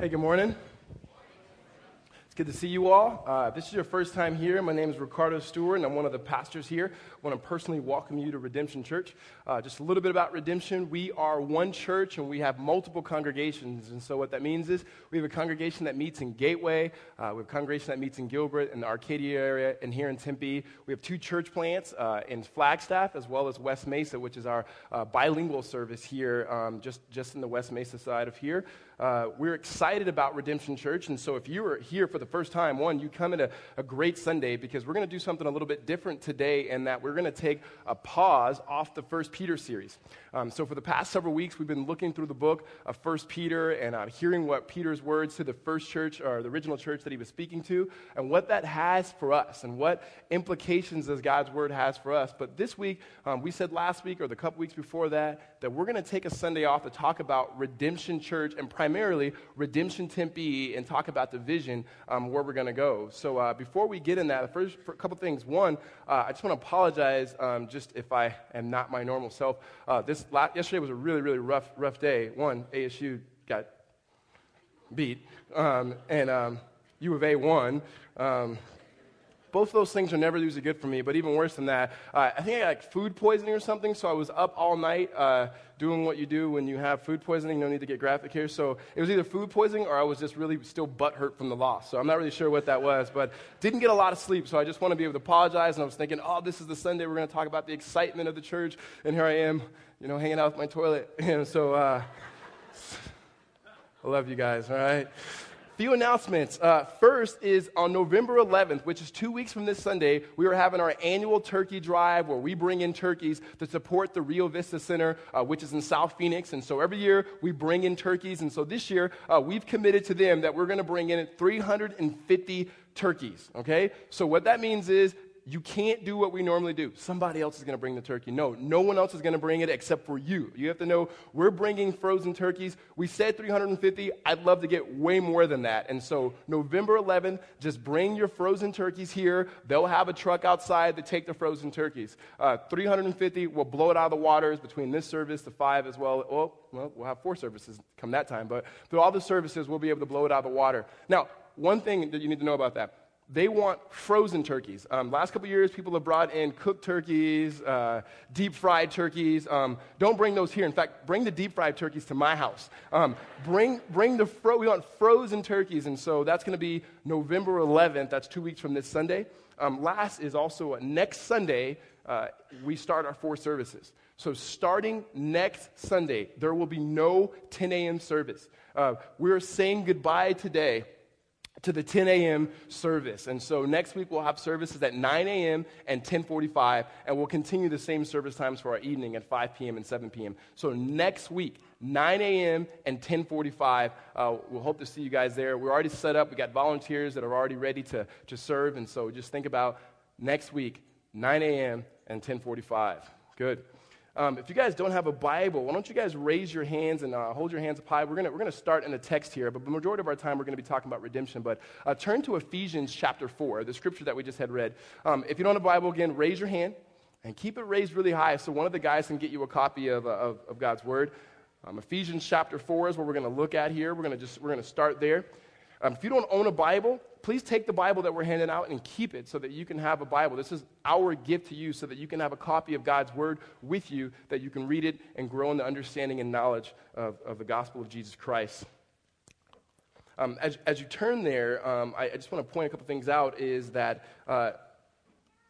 Hey, good morning. It's good to see you all. Uh, this is your first time here, my name is Riccardo Stewart, and I'm one of the pastors here. I want to personally welcome you to Redemption Church. Uh, just a little bit about Redemption. We are one church, and we have multiple congregations. And so, what that means is we have a congregation that meets in Gateway, uh, we have a congregation that meets in Gilbert, in the Arcadia area, and here in Tempe. We have two church plants uh, in Flagstaff, as well as West Mesa, which is our uh, bilingual service here, um, just, just in the West Mesa side of here. Uh, we're excited about Redemption Church. And so, if you are here for the first time, one, you come in a, a great Sunday because we're going to do something a little bit different today, in that we're going to take a pause off the First Peter series. Um, so, for the past several weeks, we've been looking through the book of First Peter and uh, hearing what Peter's words to the first church or the original church that he was speaking to, and what that has for us, and what implications does God's word has for us. But this week, um, we said last week or the couple weeks before that that we're going to take a Sunday off to talk about Redemption Church and primarily primarily Redemption Tempe and talk about the vision um, where we're going to go. So uh, before we get in that, the first a couple things. One, uh, I just want to apologize um, just if I am not my normal self. Uh, this last, yesterday was a really really rough rough day. One, ASU got beat, um, and um, U of A won. Both of those things are never usually good for me, but even worse than that, uh, I think I got like food poisoning or something, so I was up all night uh, doing what you do when you have food poisoning. No need to get graphic here. So it was either food poisoning or I was just really still butthurt from the loss. So I'm not really sure what that was, but didn't get a lot of sleep, so I just want to be able to apologize. And I was thinking, oh, this is the Sunday we're going to talk about the excitement of the church, and here I am, you know, hanging out with my toilet. And so uh, I love you guys, all right? Few announcements. Uh, first is on November 11th, which is two weeks from this Sunday, we are having our annual turkey drive where we bring in turkeys to support the Rio Vista Center, uh, which is in South Phoenix. And so every year we bring in turkeys. And so this year uh, we've committed to them that we're going to bring in 350 turkeys. Okay? So what that means is you can't do what we normally do. Somebody else is going to bring the turkey. No, no one else is going to bring it except for you. You have to know we're bringing frozen turkeys. We said 350. I'd love to get way more than that. And so, November 11th, just bring your frozen turkeys here. They'll have a truck outside to take the frozen turkeys. Uh, 350, we'll blow it out of the waters between this service, the five as well. Oh, well, we'll have four services come that time, but through all the services, we'll be able to blow it out of the water. Now, one thing that you need to know about that they want frozen turkeys. Um, last couple years, people have brought in cooked turkeys, uh, deep fried turkeys. Um, don't bring those here. In fact, bring the deep fried turkeys to my house. Um, bring, bring the fro- we want frozen turkeys, and so that's going to be November 11th. That's two weeks from this Sunday. Um, last is also next Sunday. Uh, we start our four services. So starting next Sunday, there will be no 10 a.m. service. Uh, we're saying goodbye today to the 10 a.m. service. And so next week we'll have services at 9 a.m. and 10:45, and we'll continue the same service times for our evening at 5 p.m. and 7 p.m. So next week, 9 a.m. and 10:45, uh, we'll hope to see you guys there. We're already set up. We got volunteers that are already ready to to serve, and so just think about next week, 9 a.m. and 10:45. Good. Um, if you guys don't have a Bible, why don't you guys raise your hands and uh, hold your hands up high? We're going we're gonna start in the text here, but the majority of our time we're going to be talking about redemption. But uh, turn to Ephesians chapter 4, the scripture that we just had read. Um, if you don't have a Bible, again, raise your hand and keep it raised really high so one of the guys can get you a copy of, uh, of, of God's Word. Um, Ephesians chapter 4 is what we're going to look at here. We're going to just we're going to start there. Um, if you don't own a Bible, please take the Bible that we're handing out and keep it so that you can have a Bible. This is our gift to you so that you can have a copy of God's Word with you, that you can read it and grow in the understanding and knowledge of, of the gospel of Jesus Christ. Um, as, as you turn there, um, I, I, just want to point a couple things out is that. Uh,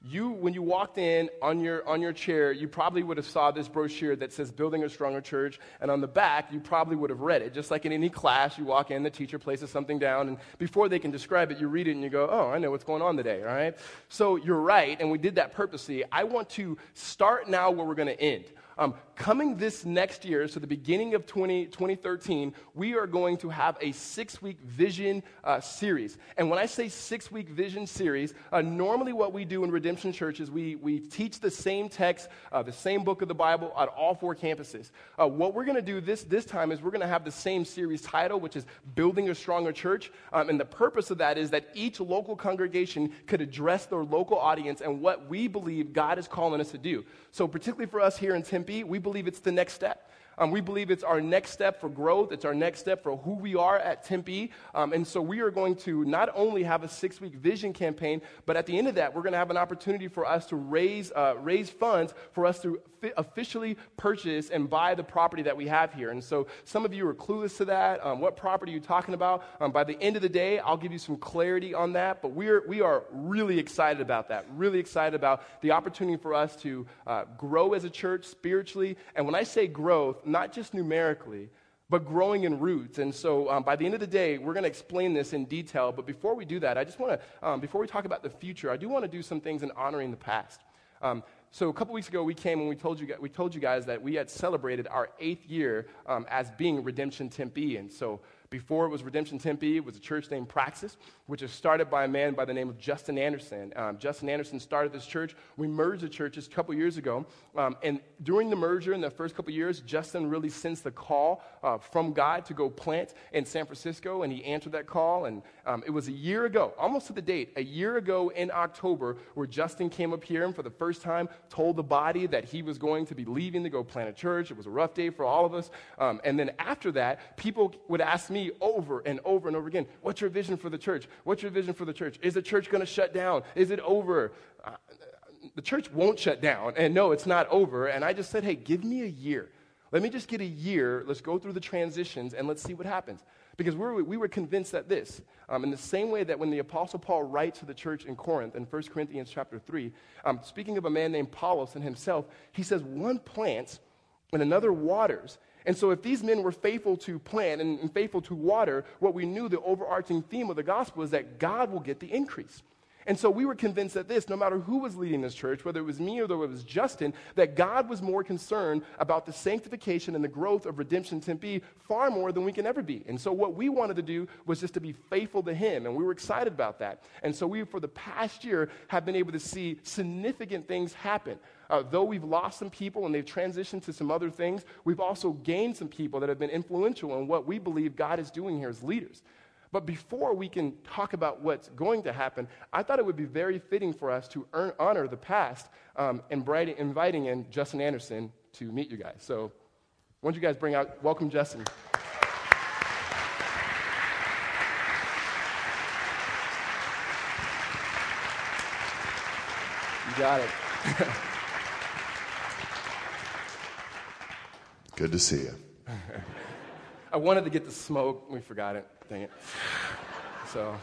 you when you walked in on your on your chair you probably would have saw this brochure that says building a stronger church and on the back you probably would have read it just like in any class you walk in the teacher places something down and before they can describe it you read it and you go oh i know what's going on today all right? So you're right and we did that purposely. I want to start now where we're going to end um, coming this next year, so the beginning of 20, 2013, we are going to have a six week vision uh, series. And when I say six week vision series, uh, normally what we do in Redemption Church is we, we teach the same text, uh, the same book of the Bible at all four campuses. Uh, what we're going to do this, this time is we're going to have the same series title, which is Building a Stronger Church. Um, and the purpose of that is that each local congregation could address their local audience and what we believe God is calling us to do. So, particularly for us here in Tempe, we believe it's the next step. Um, we believe it's our next step for growth, it's our next step for who we are at Tempe. Um, and so we are going to not only have a six week vision campaign, but at the end of that, we're going to have an opportunity for us to raise, uh, raise funds for us to fi- officially purchase and buy the property that we have here. And so some of you are clueless to that. Um, what property are you talking about? Um, by the end of the day, I'll give you some clarity on that. But we're, we are really excited about that, really excited about the opportunity for us to uh, grow as a church spiritually. And when I say growth, not just numerically, but growing in roots. And so um, by the end of the day, we're going to explain this in detail. But before we do that, I just want to, um, before we talk about the future, I do want to do some things in honoring the past. Um, so a couple weeks ago, we came and we told you, we told you guys that we had celebrated our eighth year um, as being Redemption Tempe. And so before it was Redemption Tempe, it was a church named Praxis, which was started by a man by the name of Justin Anderson. Um, Justin Anderson started this church. We merged the churches a couple years ago. Um, and during the merger, in the first couple years, Justin really sensed the call uh, from God to go plant in San Francisco, and he answered that call. And um, it was a year ago, almost to the date, a year ago in October, where Justin came up here and for the first time told the body that he was going to be leaving to go plant a church. It was a rough day for all of us. Um, and then after that, people would ask me, me over and over and over again what's your vision for the church? What's your vision for the church? Is the church going to shut down? Is it over? Uh, the church won't shut down. And no, it's not over. And I just said, hey, give me a year. Let me just get a year. Let's go through the transitions and let's see what happens. Because we were, we were convinced that this, um, in the same way that when the Apostle Paul writes to the church in Corinth in 1 Corinthians chapter 3, um, speaking of a man named Apollos and himself, he says, one plants and another waters. And so, if these men were faithful to plant and, and, faithful to water, what we knew the overarching theme of the gospel is that God will get the increase. And so we were convinced that this, no matter who was leading this church, whether it was me or whether it was Justin, that God was more concerned about the sanctification and the growth of Redemption Tempe far more than we can ever be. And so what we wanted to do was just to be faithful to Him, and we were excited about that. And so we, for the past year, have been able to see significant things happen. Uh, though we've lost some people and they've transitioned to some other things, we've also gained some people that have been influential in what we believe God is doing here as leaders. But before we can talk about what's going to happen, I thought it would be very fitting for us to earn, honor the past um, and inviting in Justin Anderson to meet you guys. So, why don't you guys bring out, welcome Justin. You got it. Good to see you. I wanted to get the smoke. We forgot it. Dang it. So,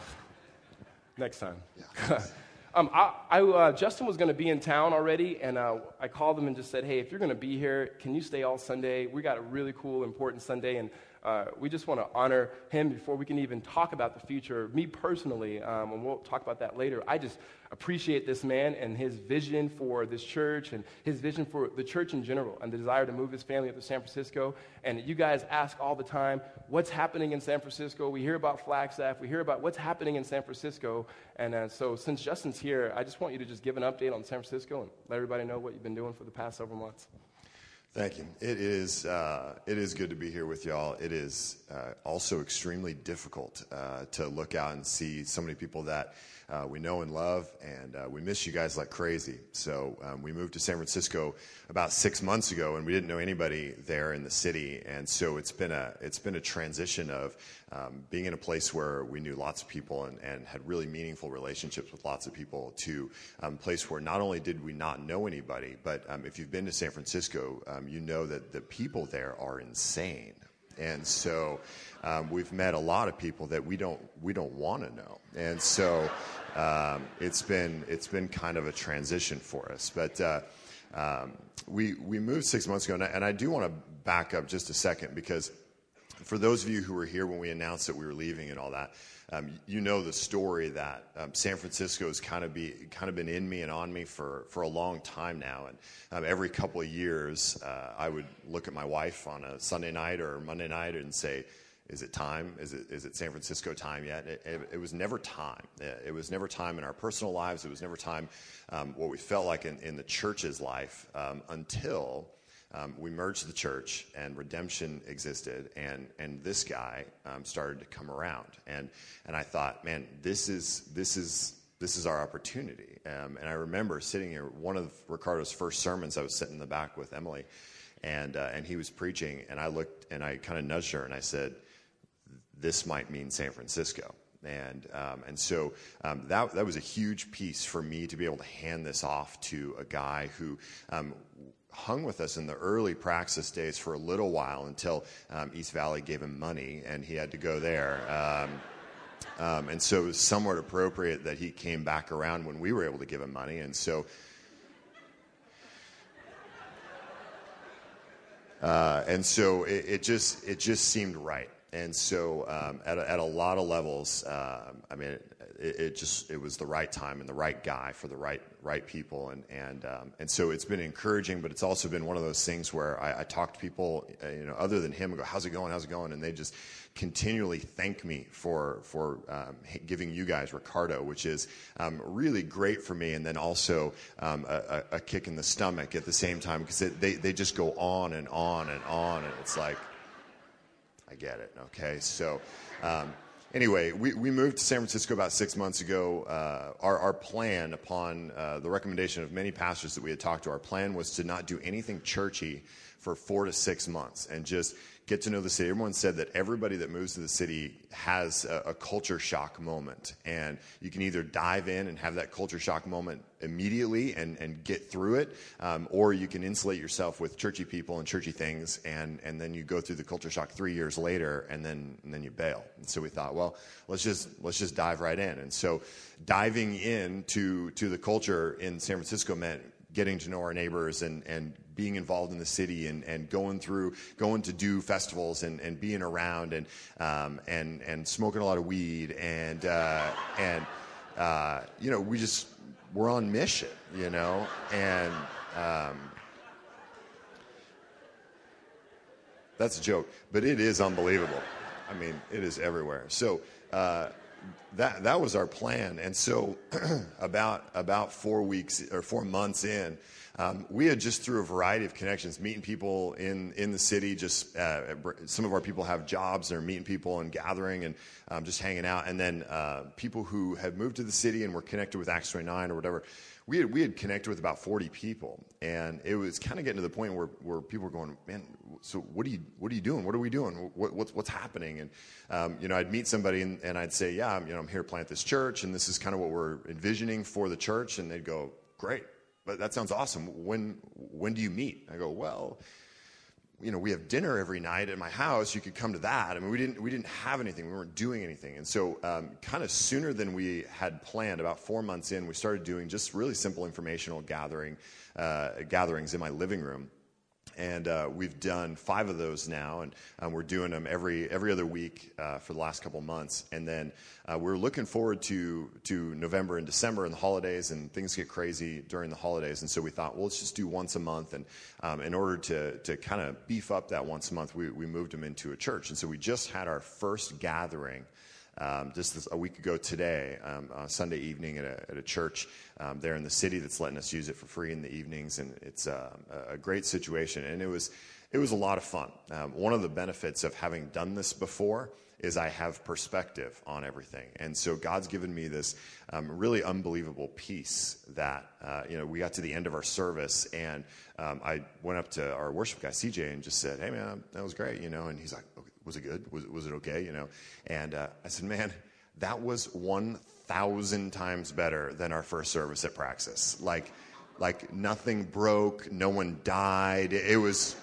next time. Yeah. um, I, I uh, Justin was going to be in town already, and uh, I called him and just said, hey, if you're going to be here, can you stay all Sunday? We got a really cool, important Sunday, and uh, we just want to honor him before we can even talk about the future. Me personally, um, and we'll talk about that later, I just appreciate this man and his vision for this church and his vision for the church in general and the desire to move his family up to San Francisco. And you guys ask all the time, what's happening in San Francisco? We hear about Flagstaff, we hear about what's happening in San Francisco. And uh, so, since Justin's here, I just want you to just give an update on San Francisco and let everybody know what you've been doing for the past several months. Thank you. It is, uh, it is good to be here with y'all. It is uh, also extremely difficult uh, to look out and see so many people that uh, we know and love, and uh, we miss you guys like crazy. So um, we moved to San Francisco about six months ago, and we didn't know anybody there in the city, and so it's been a it's been a transition of um, being in a place where we knew lots of people and, and had really meaningful relationships with lots of people to um, a place where not only did we not know anybody, but um, if you've been to San Francisco, um, you know that the people there are insane. And so um, we've met a lot of people that we don't we don't want to know, and so um, it's been it's been kind of a transition for us. But uh, um, we we moved six months ago, and I, and I do want to back up just a second because for those of you who were here when we announced that we were leaving and all that. Um, you know the story that um, San Francisco has kind of be kind of been in me and on me for, for a long time now, and um, every couple of years uh, I would look at my wife on a Sunday night or Monday night and say, is it time? Is it, is it San Francisco time yet? It, it, it was never time. It, was never time in our personal lives. It was never time um, what we felt like in, in the church's life um, until um, we merged the church and redemption existed and, and this guy um, started to come around. And, and I thought, man, this is, this is, this is our opportunity. Um, and I remember sitting here, one of Riccardo's first sermons, I was sitting in the back with Emily and uh, and he was preaching, and I looked and I kind of nudged her and I said, "This might mean San Francisco." And, um, and so um, that, that was a huge piece for me to be able to hand this off to a guy who um, hung with us in the early praxis days for a little while until um, East Valley gave him money and he had to go there. Um, um, and so it was somewhat appropriate that he came back around when we were able to give him money. And so Uh, and so it, it, just it just seemed right. And so um, at, a, at a lot of levels, uh, I mean, it, it, just it was the right time and the right guy for the right right people. And and um, and so it's been encouraging, but it's also been one of those things where I, I talk to people, uh, you know, other than him, and go, "How's it going? How's it going?" And they just continually thank me for for um, giving you guys Riccardo, which is um, really great for me, and then also um, a, a, kick in the stomach at the same time because they they just go on and on and on, and it's like, I get it, okay, so. Um, anyway, we, we moved to San Francisco about six months ago. Uh, our, our plan, upon uh, the recommendation of many pastors that we had talked to, our plan was to not do anything churchy for four to six months and just get to know the city. Everyone said that everybody that moves to the city has a, a, culture shock moment. And you can either dive in and have that culture shock moment immediately and, and get through it, um, or you can insulate yourself with churchy people and churchy things, and, and then you go through the culture shock three years later, and then, and then you bail. And so we thought, well, let's just, let's just dive right in. And so diving into to the culture in San Francisco meant getting to know our neighbors and, and being involved in the city and, and going through, going to do festivals and, and being around and, um, and, and smoking a lot of weed. And, uh, and uh, you know, we just, we're on mission, you know, and um, that's a joke, but it is unbelievable. I mean, it is everywhere. So, uh, that that was our plan. And so, about about four weeks or four months in, um, we had just through a variety of connections, meeting people in in the city. Just uh, some of our people have jobs, they're meeting people and gathering and um, just hanging out. And then uh, people who had moved to the city and were connected with Acts 29 or whatever. We had, we had connected with about 40 people, and it was kind of getting to the point where, where people were going, man, so what are you what are you doing? What are we doing? What, what's what's happening? And um, you know, I'd meet somebody and, and I'd say, yeah, I'm, you know, I'm here to plant this church, and this is kind of what we're envisioning for the church. And they'd go, great, but that sounds awesome. When when do you meet? I go, well, you know, we have dinner every night at my house. You could come to that. I mean, we didn't we didn't have anything. We weren't doing anything, and so um, kind of sooner than we had planned, about four months in, we started doing just really simple informational gathering uh, gatherings in my living room and uh, we've done five of those now, and um, we're doing them every every other week uh, for the last couple months. And then uh, we're looking forward to to November and December and the holidays, and things get crazy during the holidays. And so we thought, well, let's just do once a month. And um, in order to to kind of beef up that once a month, we we moved them into a church. And so we just had our first gathering um, just this, a week ago today, um, Sunday evening at a, at a church um, there in the city that's letting us use it for free in the evenings, and it's uh, a great situation. And it was it was a lot of fun. Um, one of the benefits of having done this before is I have perspective on everything, and so God's given me this um, really unbelievable peace that uh, you know we got to the end of our service, and um, I went up to our worship guy CJ and just said, "Hey man, that was great," you know, and he's like, was it good? Was, was it okay? You know? And uh, I said, man, that was 1,000 times better than our first service at Praxis. Like, like nothing broke, no one died. It was,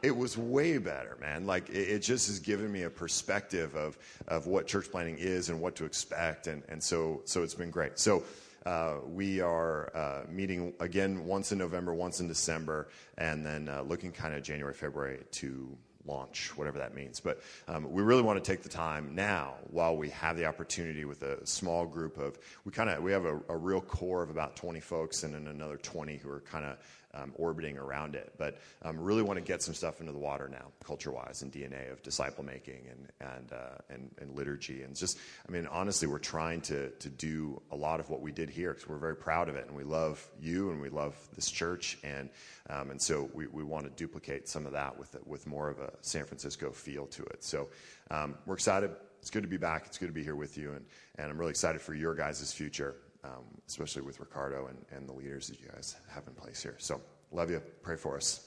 it was way better, man. Like it, it, just has given me a perspective of, of what church planning is and what to expect. And, and so, so it's been great. So, uh, we are uh, meeting again once in November, once in December, and then uh, looking kind of January, February to launch, whatever that means. But um, we really want to take the time now, while we have the opportunity with a small group of, we kind of we have a, a, real core of about 20 folks, and then another 20 who are kind of um, orbiting around it. But um, really want to get some stuff into the water now, culture-wise, and DNA of disciple making and and, uh, and and liturgy, and just, I mean, honestly, we're trying to to do a lot of what we did here because we're very proud of it, and we love you, and we love this church, and um, and so we, we want to duplicate some of that with with more of a San Francisco feel to it. So um, we're excited. It's good to be back. It's good to be here with you, and and I'm really excited for your guys' future um, especially with Riccardo and, and the leaders that you guys have in place here. So, love you. Pray for us.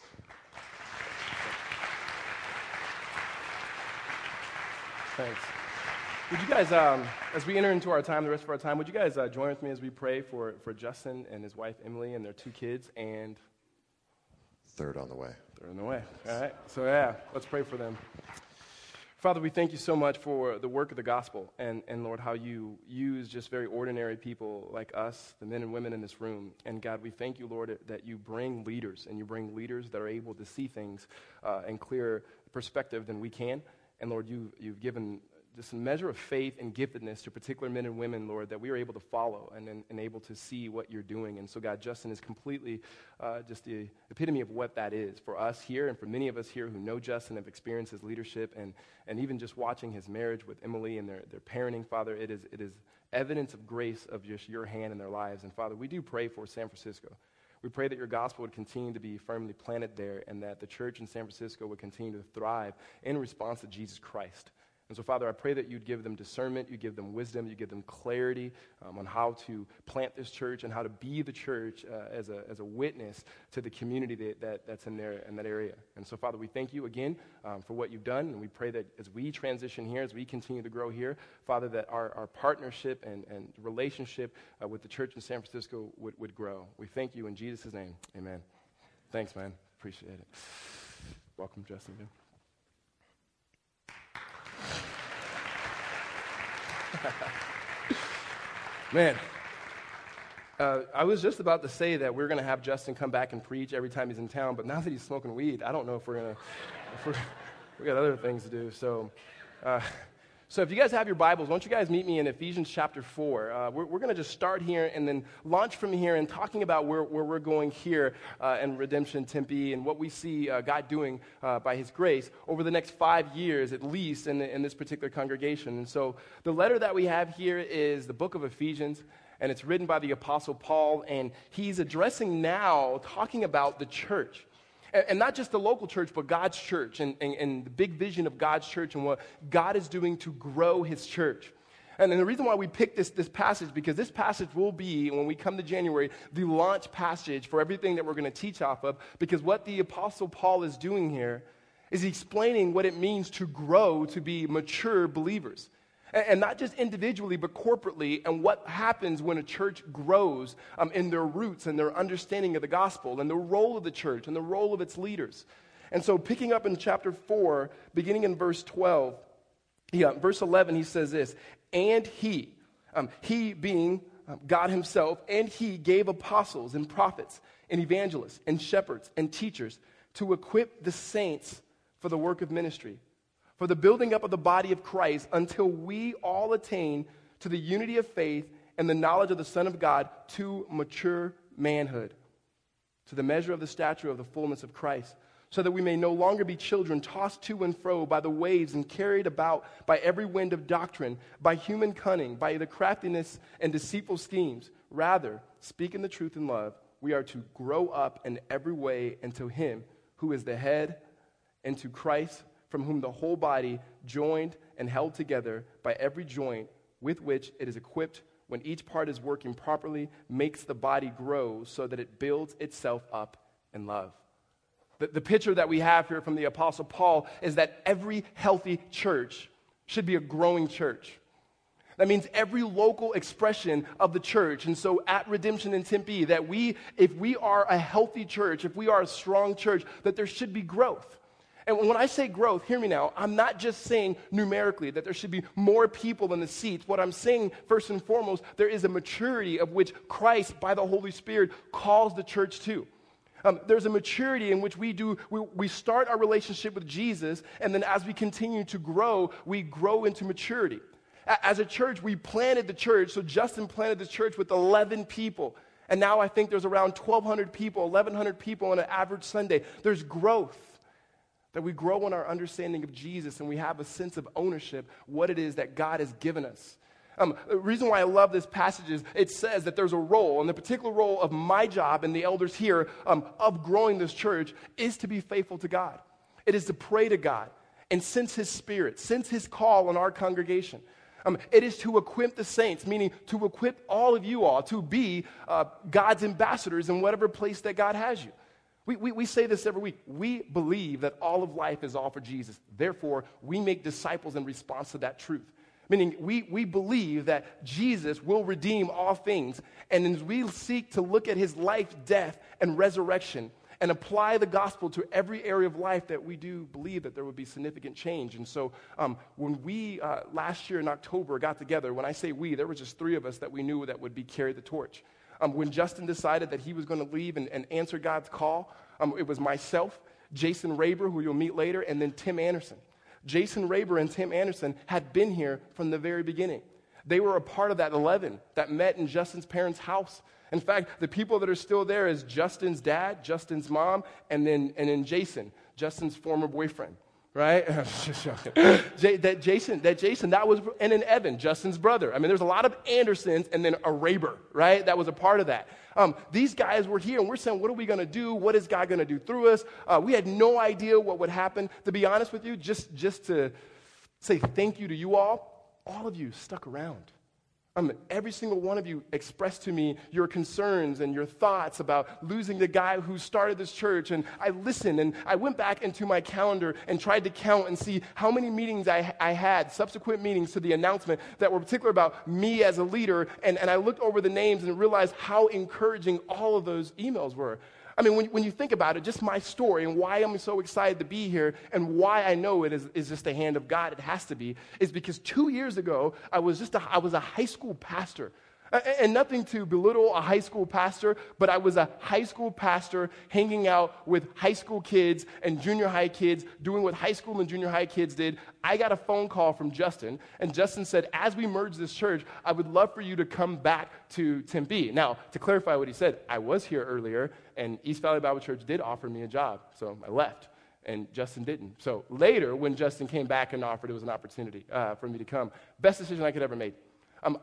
Thanks. Would you guys, um, as we enter into our time, the rest of our time, would you guys uh, join with me as we pray for, for Justin and his wife Emily and their two kids and. Third on the way. Third on the way. All right. So, yeah, let's pray for them. Father, we thank you so much for the work of the gospel and, and Lord, how you use just very ordinary people like us, the men and women in this room. And God, we thank you, Lord, that you bring leaders and you bring leaders that are able to see things uh, in clearer perspective than we can. And Lord, you, you've given just a measure of faith and giftedness to particular men and women, Lord, that we are able to follow and, and, and able to see what you're doing. And so, God, Justin is completely uh, just the epitome of what that is for us here and for many of us here who know Justin, have experienced his leadership, and, and even just watching his marriage with Emily and their, their parenting, Father, it is, it is evidence of grace of just your hand in their lives. And Father, we do pray for San Francisco. We pray that your gospel would continue to be firmly planted there and that the church in San Francisco would continue to thrive in response to Jesus Christ. And so, Father, I pray that you'd give them discernment, you give them wisdom, you give them clarity um, on how to plant this church and how to be the church uh, as, a, as a witness to the community that, that, that's in, there, in that area. And so, Father, we thank you again um, for what you've done, and we pray that as we transition here, as we continue to grow here, Father, that our, our partnership and, and relationship uh, with the church in San Francisco would, would grow. We thank you in Jesus' name. Amen. Thanks, man. Appreciate it. Welcome, Justin. Man, uh, I was just about to say that we're going to have Justin come back and preach every time he's in town, but now that he's smoking weed, I don't know if we're going to. We got other things to do. So, uh, so if you guys have your Bibles, why don't you guys meet me in Ephesians chapter 4? Uh, we're we're going to just start here and then launch from here and talking about where, where we're going here uh, in Redemption Tempe and what we see uh, God doing uh, by His grace over the next five years at least in, in this particular congregation. And so the letter that we have here is the book of Ephesians and it's written by the Apostle Paul, and he's addressing now, talking about the church. And, not just the local church, but God's church, and, and, and the big vision of God's church and what God is doing to grow his church. And the reason why we picked this, this passage, because this passage will be, when we come to January, the launch passage for everything that we're going to teach off of. Because what the Apostle Paul is doing here is explaining what it means to grow to be mature believers. And not just individually, but corporately, and what happens when a church grows um, in their roots and their understanding of the gospel, and the role of the church and the role of its leaders. And so, picking up in chapter 4, beginning in verse 12, yeah, verse 11, he says this And he, um, he being um, God himself, and he gave apostles and prophets and evangelists and shepherds and teachers to equip the saints for the work of ministry for the building up of the body of Christ until we all attain to the unity of faith and the knowledge of the Son of God to mature manhood, to the measure of the stature of the fullness of Christ, so that we may no longer be children tossed to and fro by the waves and carried about by every wind of doctrine, by human cunning, by the craftiness and deceitful schemes. Rather, speaking the truth in love, we are to grow up in every way into Him who is the head, and to Christ from whom the whole body, joined and held together by every joint with which it is equipped, when each part is working properly, makes the body grow so that it builds itself up in love. The, the picture that we have here from the Apostle Paul is that every healthy church should be a growing church. That means every local expression of the church. And so at Redemption in Tempe, that we, if we are a healthy church, if we are a strong church, that there should be growth. And when I say growth, hear me now, I'm not just saying numerically that there should be more people in the seats. What I'm saying, first and foremost, there is a maturity of which Christ, by the Holy Spirit, calls the church to. Um, there's a maturity in which we do, we, we start our relationship with Jesus, and then as we continue to grow, we grow into maturity. As a church, we planted the church. So Justin planted the church with 11 people. And now I think there's around 1,200 people, 1,100 people on an average Sunday. There's growth that we grow in our understanding of Jesus and we have a sense of ownership, what it is that God has given us. Um, the reason why I love this passage is it says that there's a role, and the particular role of my job and the elders here um, of growing this church is to be faithful to God. It is to pray to God and sense His Spirit, sense His call on our congregation. Um, it is to equip the saints, meaning to equip all of you all to be uh, God's ambassadors in whatever place that God has you. We, we, we say this every week. We believe that all of life is all for Jesus. Therefore, we make disciples in response to that truth. Meaning, we, we believe that Jesus will redeem all things. And as we seek to look at his life, death, and resurrection and apply the gospel to every area of life, that we do believe that there would be significant change. And so, um, when we uh, last year in October got together, when I say we, there were just three of us that we knew that would be carry the torch. Um, when Justin decided that he was going to leave and, and, answer God's call, um, it was myself, Jason Raber, who you'll meet later, and then Tim Anderson. Jason Raber and Tim Anderson had been here from the very beginning. They were a part of that 11 that met in Justin's parents' house. In fact, the people that are still there is Justin's dad, Justin's mom, and then, and then Jason, Justin's former boyfriend right? that Jason, that Jason, that was, and then Evan, Justin's brother. I mean, there's a lot of Andersons and then a Raber, right? That was a part of that. Um, these guys were here and we're saying, what are we going to do? What is God going to do through us? Uh, we had no idea what would happen. To be honest with you, just, just to say thank you to you all, all of you stuck around. Every single one of you expressed to me your concerns and your thoughts about losing the guy who started this church. And I listened and I went back into my calendar and tried to count and see how many meetings I, I had, subsequent meetings to the announcement that were particular about me as a leader. And, and I looked over the names and realized how encouraging all of those emails were. I mean, when, when you think about it, just my story and why I'm so excited to be here and why I know it is, is just the hand of God, it has to be, is because two years ago, I was just a, I was a high school pastor. And nothing to belittle a high school pastor, but I was a high school pastor hanging out with high school kids and junior high kids, doing what high school and junior high kids did. I got a phone call from Justin, and Justin said, As we merge this church, I would love for you to come back to Tempe. Now, to clarify what he said, I was here earlier, and East Valley Bible Church did offer me a job, so I left and Justin didn't. So later, when Justin came back and offered, it was an opportunity uh, for me to come. Best decision I could ever make.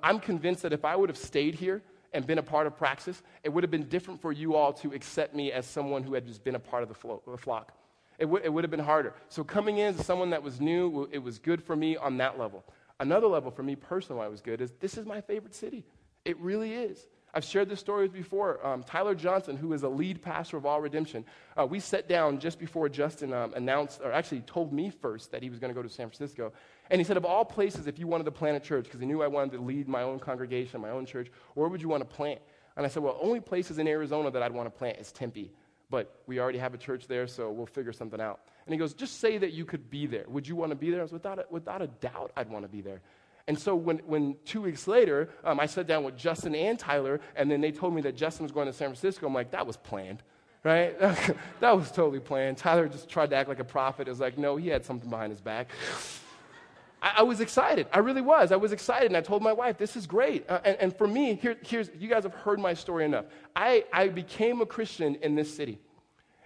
I'm convinced that if I would have stayed here and been a part of Praxis, it would have been different for you all to accept me as someone who had just been a part of the, flo- the flock. It, w- it would have been harder. So coming in as someone that was new, it was good for me on that level. Another level for me personally, why it was good is this is my favorite city. It really is. I've shared this story before. Um, Tyler Johnson, who is a lead pastor of All Redemption, uh, we sat down just before Justin um, announced, or actually told me first that he was going to go to San Francisco. And he said, of all places, if you wanted to plant a church, because he knew I wanted to lead my own congregation, my own church, where would you want to plant? And I said, well, only places in Arizona that I'd want to plant is Tempe. But we already have a church there, so we'll figure something out. And he goes, just say that you could be there. Would you want to be there? I was, without a, without a doubt, I'd want to be there. And so when, when two weeks later, um, I sat down with Justin and Tyler, and then they told me that Justin was going to San Francisco, I'm like, that was planned, right? that was totally planned. Tyler just tried to act like a prophet. It was like, no, he had something behind his back. I, I, was excited. I really was. I was excited. And I told my wife, this is great. Uh, and, and, for me, here, here's, you guys have heard my story enough. I, I became a Christian in this city.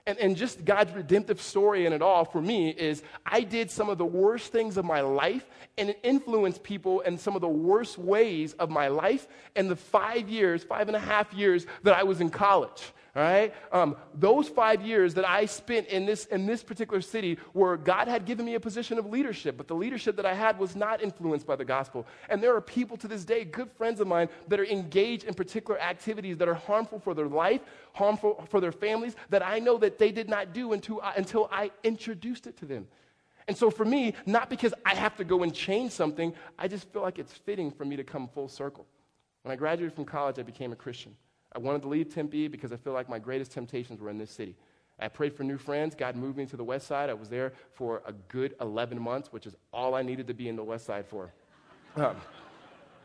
And, and just God's redemptive story in it all for me is I did some of the worst things of my life and it influenced people in some of the worst ways of my life in the five years, five and a half years that I was in college. All right? Um, those five years that I spent in this, in this particular city where God had given me a position of leadership, but the leadership that I had was not influenced by the gospel. And there are people to this day, good friends of mine, that are engaged in particular activities that are harmful for their life, harmful for their families, that I know that they did not do until I, until I introduced it to them. And so for me, not because I have to go and change something, I just feel like it's fitting for me to come full circle. When I graduated from college, I became a Christian. I wanted to leave Tempe because I feel like my greatest temptations were in this city. I prayed for new friends. God moved me to the west side. I was there for a good 11 months, which is all I needed to be in the west side for. Um,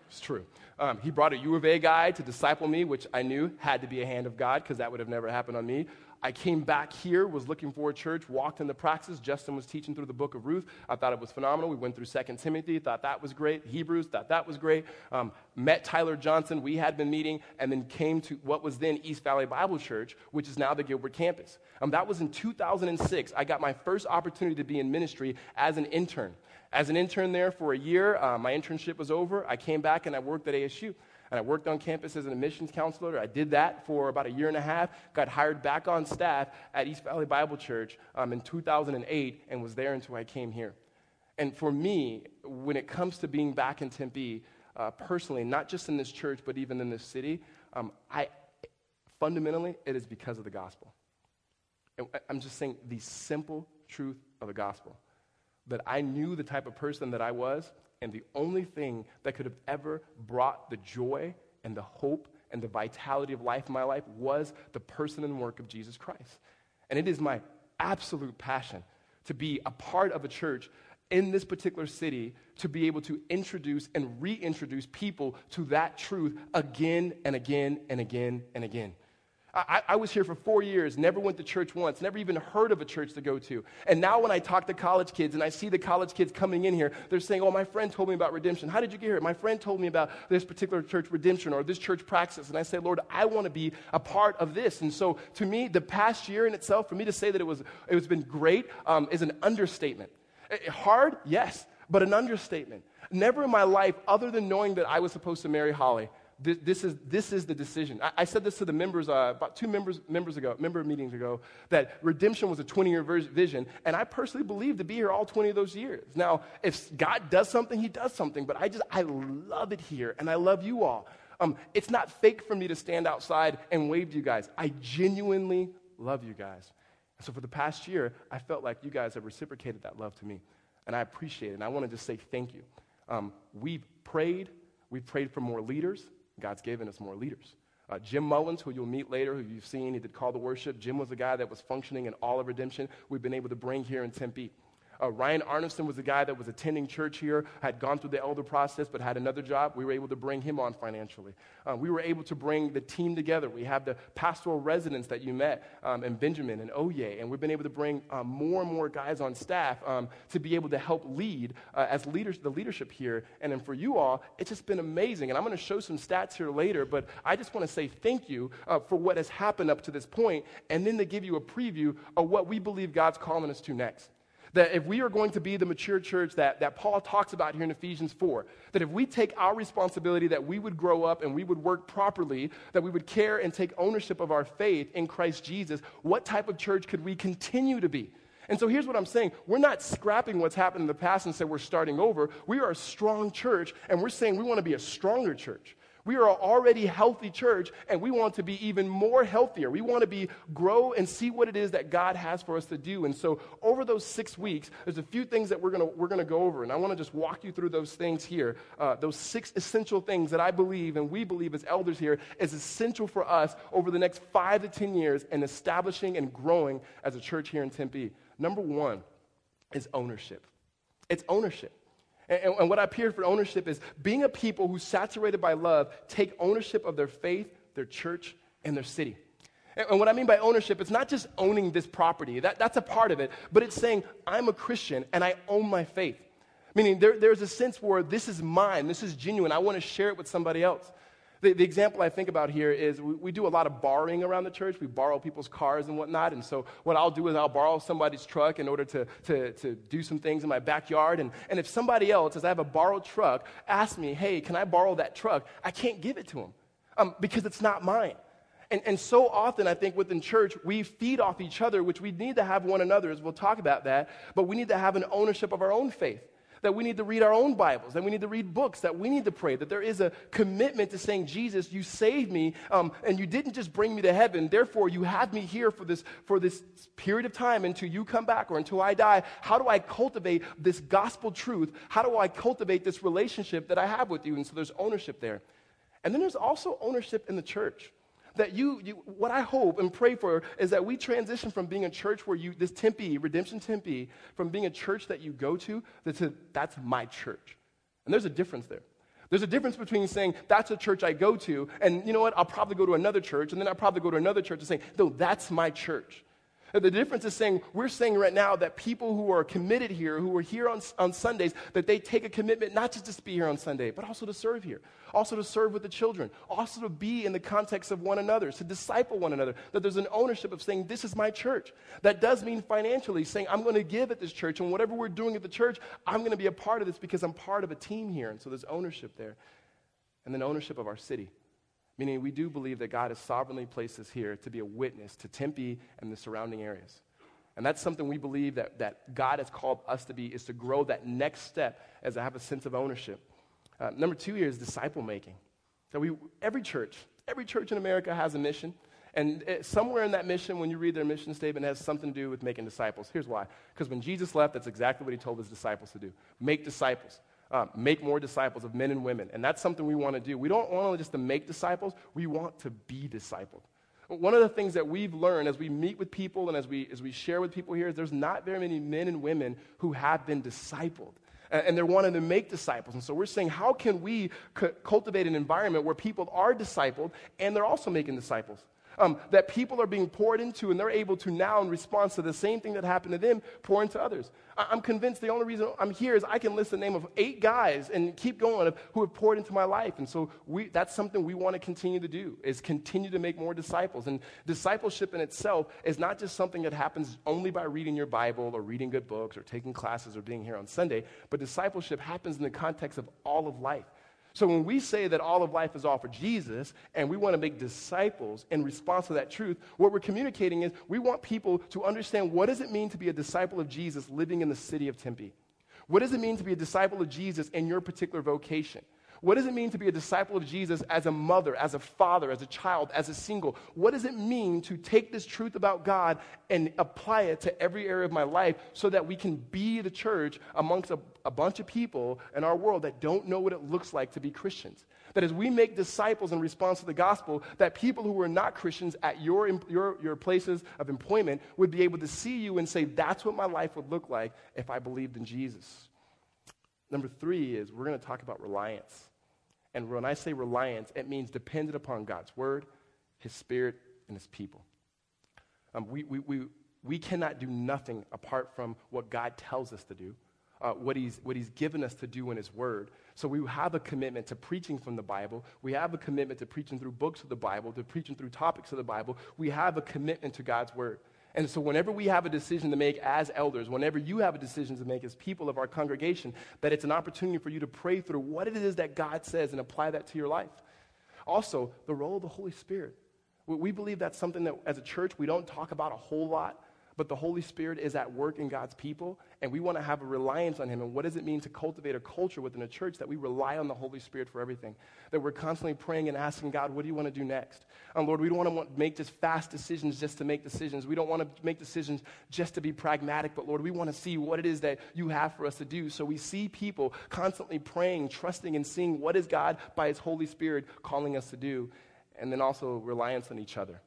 it's true. Um, he brought a U of A guy to disciple me, which I knew had to be a hand of God because that would have never happened on me. I came back here, was looking for a church, walked in the Praxis. Justin was teaching through the book of Ruth. I thought it was phenomenal. We went through Second Timothy, thought that was great. Hebrews, thought that was great. Um, met Tyler Johnson. We had been meeting, and then came to what was then East Valley Bible Church, which is now the Gilbert campus. Um, that was in 2006. I got my first opportunity to be in ministry as an intern. As an intern there for a year, uh, my internship was over. I came back and I worked at ASU and I worked on campus as an admissions counselor. I did that for about a year and a half, got hired back on staff at East Valley Bible Church um, in 2008, and was there until I came here. And for me, when it comes to being back in Tempe, uh, personally, not just in this church, but even in this city, um, I, fundamentally, it is because of the gospel. And I'm just saying the simple truth of the gospel that I knew the type of person that I was, and the only thing that could have ever brought the joy and the hope and the vitality of life in my life was the person and work of Jesus Christ. And it is my absolute passion to be a part of a church in this particular city to be able to introduce and reintroduce people to that truth again and again and again and again. I, I, was here for four years, never went to church once, never even heard of a church to go to. And now, when I talk to college kids and I see the college kids coming in here, they're saying, Oh, my friend told me about redemption. How did you get here? My friend told me about this particular church redemption or this church praxis. And I say, Lord, I want to be a part of this. And so, to me, the past year in itself, for me to say that it was, it has been great um, is an understatement. Hard? Yes, but an understatement. Never in my life, other than knowing that I was supposed to marry Holly, this, this, is, this is the decision. I, I said this to the members uh, about two members, members ago, member meetings ago, that redemption was a 20 year vision, and I personally believe to be here all 20 of those years. Now, if God does something, He does something, but I just, I love it here, and I love you all. Um, it's not fake for me to stand outside and wave to you guys. I genuinely love you guys. So for the past year, I felt like you guys have reciprocated that love to me, and I appreciate it. And I want to just say thank you. Um, we've prayed. We've prayed for more leaders. God's given us more leaders. Uh, Jim Mullins, who you'll meet later, who you've seen, he did Call to Worship. Jim was a guy that was functioning in all of redemption. We've been able to bring here in Tempe. Uh, Ryan Arneson was a guy that was attending church here, had gone through the elder process, but had another job. We were able to bring him on financially. Uh, we were able to bring the team together. We have the pastoral residents that you met, um, and Benjamin and Oye, and we've been able to bring um, more and more guys on staff um, to be able to help lead uh, as leaders, the leadership here. And then for you all, it's just been amazing. And I'm going to show some stats here later, but I just want to say thank you uh, for what has happened up to this point, and then to give you a preview of what we believe God's calling us to next. That if we are going to be the mature church that, that Paul talks about here in Ephesians 4, that if we take our responsibility that we would grow up and we would work properly, that we would care and take ownership of our faith in Christ Jesus, what type of church could we continue to be? And so here's what I'm saying. We're not scrapping what's happened in the past and say we're starting over. We are a strong church, and we're saying we want to be a stronger church. We are already healthy church and we want to be even more healthier. We want to be grow and see what it is that God has for us to do. And so over those six weeks, there's a few things that we're going to we're gonna go over. And I want to just walk you through those things here. Uh, those six essential things that I believe and we believe as elders here is essential for us over the next five to 10 years in establishing and growing as a church here in Tempe. Number one is ownership. It's ownership. And, and what I appeared for ownership is being a people who, saturated by love, take ownership of their faith, their church, and their city. And, and what I mean by ownership, it's not just owning this property, that, that's a part of it, but it's saying, I'm a Christian and I own my faith. Meaning, there, there's a sense where this is mine, this is genuine, I want to share it with somebody else. The, the example I think about here is we, we, do a lot of borrowing around the church. We borrow people's cars and whatnot. And so what I'll do is I'll borrow somebody's truck in order to, to, to do some things in my backyard. And, and if somebody else, as I have a borrowed truck, asks me, hey, can I borrow that truck? I can't give it to them um, because it's not mine. And, and so often, I think within church, we feed off each other, which we need to have one another, as we'll talk about that, but we need to have an ownership of our own faith that we need to read our own Bibles, that we need to read books, that we need to pray, that there is a commitment to saying, Jesus, you saved me, um, and you didn't just bring me to heaven. Therefore, you have me here for this, for this period of time until you come back or until I die. How do I cultivate this gospel truth? How do I cultivate this relationship that I have with you? And so there's ownership there. And then there's also ownership in the church that you, you, what I hope and pray for is that we transition from being a church where you, this Tempe, Redemption Tempe, from being a church that you go to, that to, that's my church. And there's a difference there. There's a difference between saying, that's a church I go to, and you know what, I'll probably go to another church, and then I'll probably go to another church and saying, no, that's my church. The difference is saying, we're saying right now that people who are committed here, who are here on, on Sundays, that they take a commitment not just to be here on Sunday, but also to serve here, also to serve with the children, also to be in the context of one another, to disciple one another, that there's an ownership of saying, this is my church. That does mean financially saying, I'm going to give at this church, and whatever we're doing at the church, I'm going to be a part of this because I'm part of a team here. And so there's ownership there. And then ownership of our city. Meaning, we do believe that God has sovereignly placed us here to be a witness to Tempe and the surrounding areas. And that's something we believe that, that God has called us to be, is to grow that next step as I have a sense of ownership. Uh, number two here is disciple making. So we, every church, every church in America has a mission. And it, somewhere in that mission, when you read their mission statement, has something to do with making disciples. Here's why. Because when Jesus left, that's exactly what he told his disciples to do make disciples. Uh, make more disciples of men and women. And that's something we want to do. We don't want just to make disciples, we want to be discipled. One of the things that we've learned as we meet with people and as we, as we share with people here is there's not very many men and women who have been discipled and they're wanting to make disciples. And so we're saying, how can we cultivate an environment where people are discipled and they're also making disciples? Um, that people are being poured into and they're able to now, in response to the same thing that happened to them, pour into others. I- am convinced the only reason I'm here is I can list the name of eight guys and keep going who have poured into my life. And so we, that's something we want to continue to do, is continue to make more disciples. And discipleship in itself is not just something that happens only by reading your Bible or reading good books or taking classes or being here on Sunday, but discipleship happens in the context of all of life. So when we say that all of life is all for Jesus and we want to make disciples in response to that truth, what we're communicating is we want people to understand what does it mean to be a disciple of Jesus living in the city of Tempe? What does it mean to be a disciple of Jesus in your particular vocation? What does it mean to be a disciple of Jesus as a mother, as a father, as a child, as a single? What does it mean to take this truth about God and apply it to every area of my life so that we can be the church amongst a, a bunch of people in our world that don't know what it looks like to be Christians? That as we make disciples in response to the gospel, that people who are not Christians at your, your, your places of employment would be able to see you and say, that's what my life would look like if I believed in Jesus. Number three is we're going to talk about reliance. And when I say reliance, it means dependent upon God's word, his spirit, and his people. Um, we, we, we, we cannot do nothing apart from what God tells us to do, uh, what, he's, what He's given us to do in His Word. So we have a commitment to preaching from the Bible. We have a commitment to preaching through books of the Bible, to preaching through topics of the Bible. We have a commitment to God's Word. And so, whenever we have a decision to make as elders, whenever you have a decision to make as people of our congregation, that it's an opportunity for you to pray through what it is that God says and apply that to your life. Also, the role of the Holy Spirit. We believe that's something that, as a church, we don't talk about a whole lot, but the Holy Spirit is at work in God's people, and we want to have a reliance on Him. And what does it mean to cultivate a culture within a church that we rely on the Holy Spirit for everything? That we're constantly praying and asking God, what do you want to do next? And Lord, we don't want to make just fast decisions just to make decisions. We don't want to make decisions just to be pragmatic, but Lord, we want to see what it is that you have for us to do. So we see people constantly praying, trusting, and seeing what is God by His Holy Spirit calling us to do, and then also reliance on each other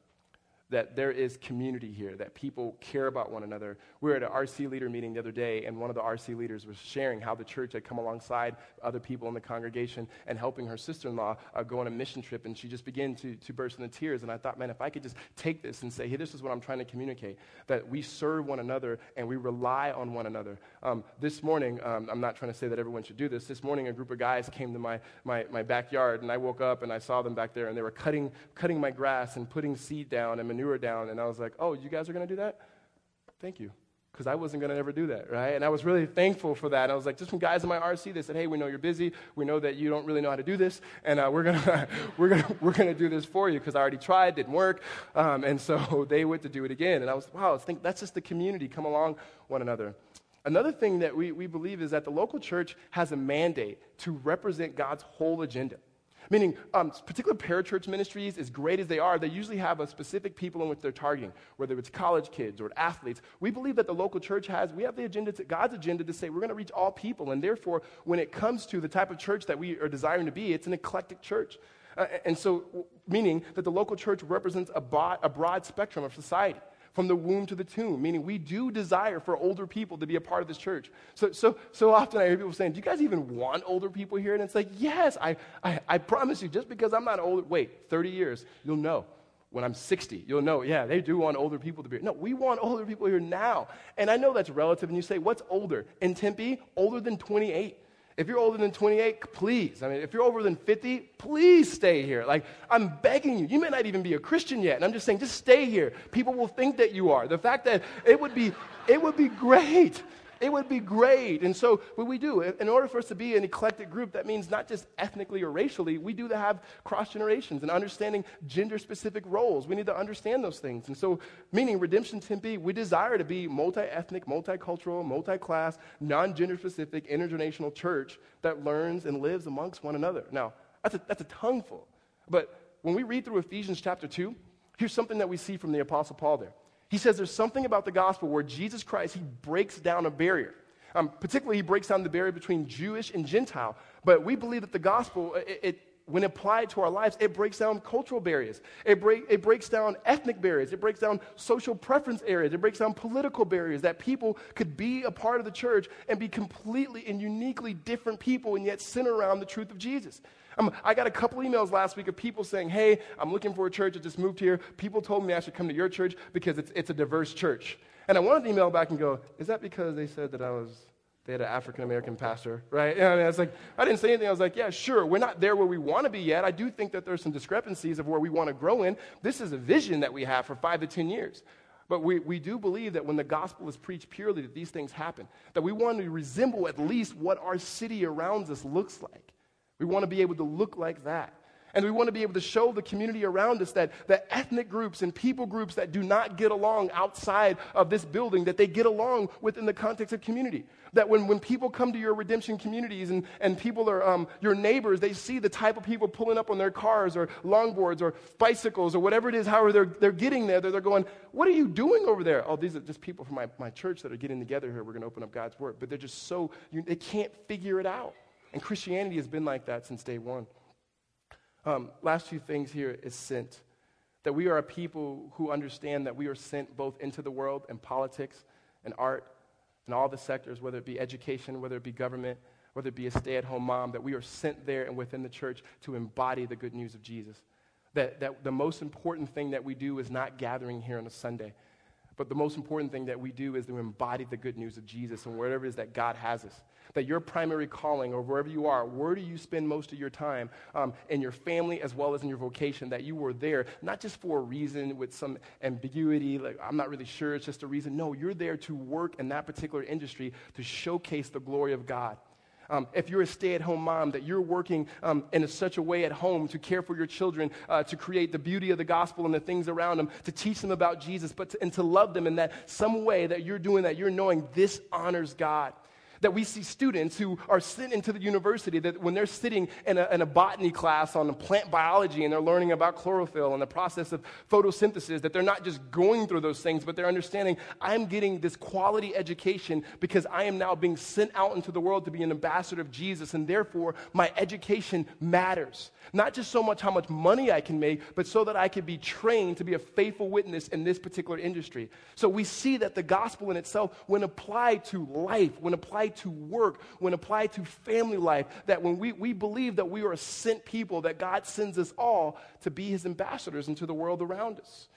that there is community here, that people care about one another. We were at an RC leader meeting the other day, and one of the RC leaders was sharing how the church had come alongside other people in the congregation and helping her sister in law uh, go on a mission trip. And she just began to, to burst into tears. And I thought, man, if I could just take this and say, hey, this is what I'm trying to communicate that we serve one another and we rely on one another. Um, this morning, um, I'm not trying to say that everyone should do this. This morning, a group of guys came to my, my, my backyard, and I woke up and I saw them back there, and they were cutting, cutting my grass and putting seed down and manure down. And I was like, oh, you guys are going to do that? Thank you. Because I wasn't going to ever do that, right? And I was really thankful for that. And I was like, just from guys in my RC, they said, hey, we know you're busy. We know that you don't really know how to do this. And uh, we're going we're gonna, we're gonna do this for you because I already tried, didn't work. Um, and so they went to do it again. And I was, wow, think that's just the community come along one another. Another thing that we, we believe is that the local church has a mandate to represent God's whole agenda. Meaning, um, particular parachurch ministries, as great as they are, they usually have a specific people in which they're targeting, whether it's college kids or athletes. We believe that the local church has, we have the agenda, to, God's agenda to say we're going to reach all people. And therefore, when it comes to the type of church that we are desiring to be, it's an eclectic church. Uh, and so, meaning that the local church represents a, a broad spectrum of society from the womb to the tomb, meaning we do desire for older people to be a part of this church. So, so, so often I hear people saying, Do you guys even want older people here? And it's like, Yes, I, I, I promise you, just because I'm not older, wait, 30 years, you'll know. When I'm 60, you'll know, yeah, they do want older people to be here. No, we want older people here now. And I know that's relative, and you say, What's older? In Tempe, older than 28. If you're older than 28, please. I mean, if you're older than 50, please stay here. Like, I'm begging you. You may not even be a Christian yet. And I'm just saying, just stay here. People will think that you are. The fact that it would be, it would be great it would be great. And so, what we do, in order for us to be an eclectic group, that means not just ethnically or racially, we do to have cross generations and understanding gender specific roles. We need to understand those things. And so, meaning Redemption Tempe, we desire to be multi ethnic, multicultural, multi class, non gender specific, intergenerational church that learns and lives amongst one another. Now, that's a, that's a tongue full. But when we read through Ephesians chapter 2, Here's something that we see from the Apostle Paul there. He says there's something about the gospel where Jesus Christ, he breaks down a barrier. Um, particularly, he breaks down the barrier between Jewish and Gentile. But we believe that the gospel, it, it when applied to our lives, it breaks down cultural barriers. It, break, it breaks down ethnic barriers. It breaks down social preference areas. It breaks down political barriers that people could be a part of the church and be completely and uniquely different people and yet center around the truth of Jesus. Um, I got a couple emails last week of people saying, Hey, I'm looking for a church. I just moved here. People told me I should come to your church because it's, it's a diverse church. And I wanted to email back and go, Is that because they said that I was they had an African American pastor, right? And I, mean, I was like, I didn't say anything. I was like, yeah, sure. We're not there where we want to be yet. I do think that there's some discrepancies of where we want to grow in. This is a vision that we have for five to 10 years. But we, we do believe that when the gospel is preached purely, that these things happen. That we want to resemble at least what our city around us looks like. We want to be able to look like that. And we want to be able to show the community around us that, that ethnic groups and people groups that do not get along outside of this building, that they get along within the context of community. That when, when people come to your redemption communities and, and people are um, your neighbors, they see the type of people pulling up on their cars or longboards or bicycles or whatever it is, however they're, they're getting there, they're, they're going, What are you doing over there? Oh, these are just people from my, my church that are getting together here. We're going to open up God's Word. But they're just so, you, they can't figure it out. And Christianity has been like that since day one. Um, last few things here is sent. That we are a people who understand that we are sent both into the world and politics and art and all the sectors, whether it be education, whether it be government, whether it be a stay at home mom, that we are sent there and within the church to embody the good news of Jesus. That, that the most important thing that we do is not gathering here on a Sunday, but the most important thing that we do is to embody the good news of Jesus and wherever it is that God has us that your primary calling or wherever you are, where do you spend most of your time um, in your family as well as in your vocation, that you were there, not just for a reason with some ambiguity, like I'm not really sure, it's just a reason. No, you're there to work in that particular industry to showcase the glory of God. Um, if you're a stay at home mom, that you're working um, in a, such a way at home to care for your children, uh, to create the beauty of the gospel and the things around them, to teach them about Jesus, but to, and to love them in that some way that you're doing that, you're knowing this honors God. That we see students who are sent into the university that when they're sitting in a, in a, botany class on plant biology and they're learning about chlorophyll and the process of photosynthesis, that they're not just going through those things, but they're understanding I'm getting this quality education because I am now being sent out into the world to be an ambassador of Jesus, and therefore my education matters. Not just so much how much money I can make, but so that I can be trained to be a faithful witness in this particular industry. So we see that the gospel in itself, when applied to life, when applied to work, when applied to family life, that when we, we believe that we are a sent people, that God sends us all to be his ambassadors into the world around us.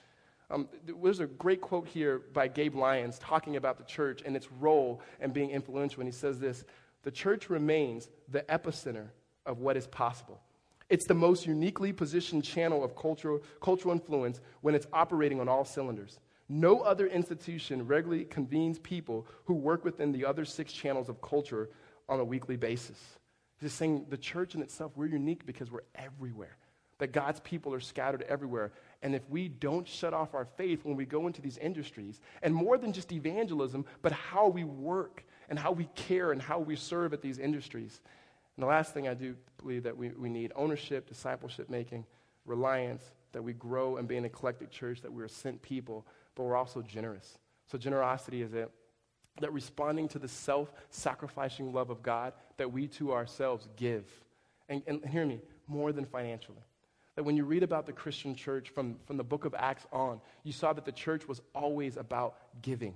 Um, there's a great quote here by Gabe Lyons talking about the church and its role and being influential. And he says this The church remains the epicenter of what is possible. It's the most uniquely positioned channel of cultural, cultural influence when it's operating on all cylinders. No other institution regularly convenes people who work within the other six channels of culture on a weekly basis. Just saying the church in itself, we're unique because we're everywhere. That God's people are scattered everywhere. And if we don't shut off our faith when we go into these industries, and more than just evangelism, but how we work and how we care and how we serve at these industries, and the last thing I do believe that we, we need ownership, discipleship making, reliance, that we grow and be an eclectic church, that we're sent people, but we're also generous. So, generosity is it. That responding to the self sacrificing love of God, that we to ourselves give. And, and hear me, more than financially. That when you read about the Christian church from, from the book of Acts on, you saw that the church was always about giving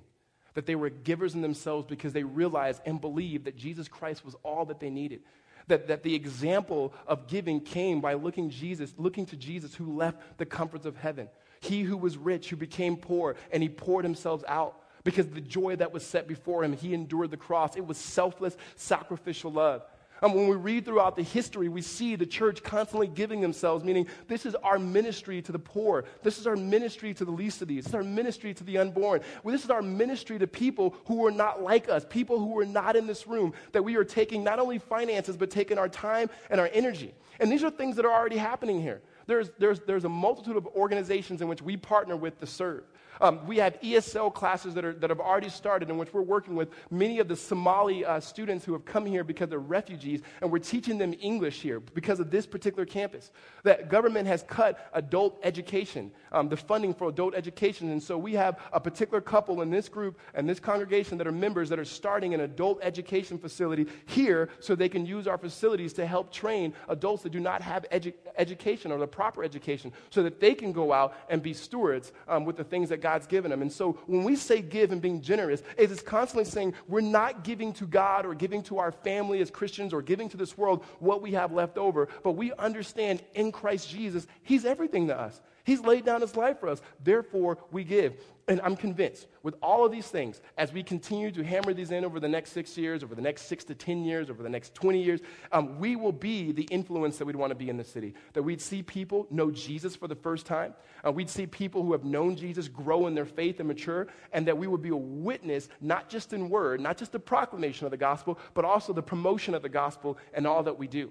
that they were givers in themselves because they realized and believed that Jesus Christ was all that they needed. That, that the example of giving came by looking Jesus, looking to Jesus who left the comforts of heaven. He who was rich, who became poor, and he poured himself out because the joy that was set before him, he endured the cross. It was selfless, sacrificial love. And when we read throughout the history, we see the church constantly giving themselves, meaning this is our ministry to the poor. This is our ministry to the least of these. This is our ministry to the unborn. Well, this is our ministry to people who are not like us, people who are not in this room, that we are taking not only finances, but taking our time and our energy. And these are things that are already happening here. There's, there's, there's a multitude of organizations in which we partner with to serve. Um, we have ESL classes that, are, that have already started in which we're working with many of the Somali uh, students who have come here because they're refugees, and we're teaching them English here because of this particular campus. That government has cut adult education, um, the funding for adult education, and so we have a particular couple in this group and this congregation that are members that are starting an adult education facility here so they can use our facilities to help train adults that do not have edu- education or the proper education so that they can go out and be stewards um, with the things that God's given them. And so when we say give and being generous, it is constantly saying we're not giving to God or giving to our family as Christians or giving to this world what we have left over, but we understand in Christ Jesus, He's everything to us. He's laid down his life for us. Therefore, we give. And I'm convinced with all of these things, as we continue to hammer these in over the next six years, over the next six to 10 years, over the next 20 years, um, we will be the influence that we'd want to be in the city. That we'd see people know Jesus for the first time. Uh, we'd see people who have known Jesus grow in their faith and mature, and that we would be a witness, not just in word, not just the proclamation of the gospel, but also the promotion of the gospel and all that we do.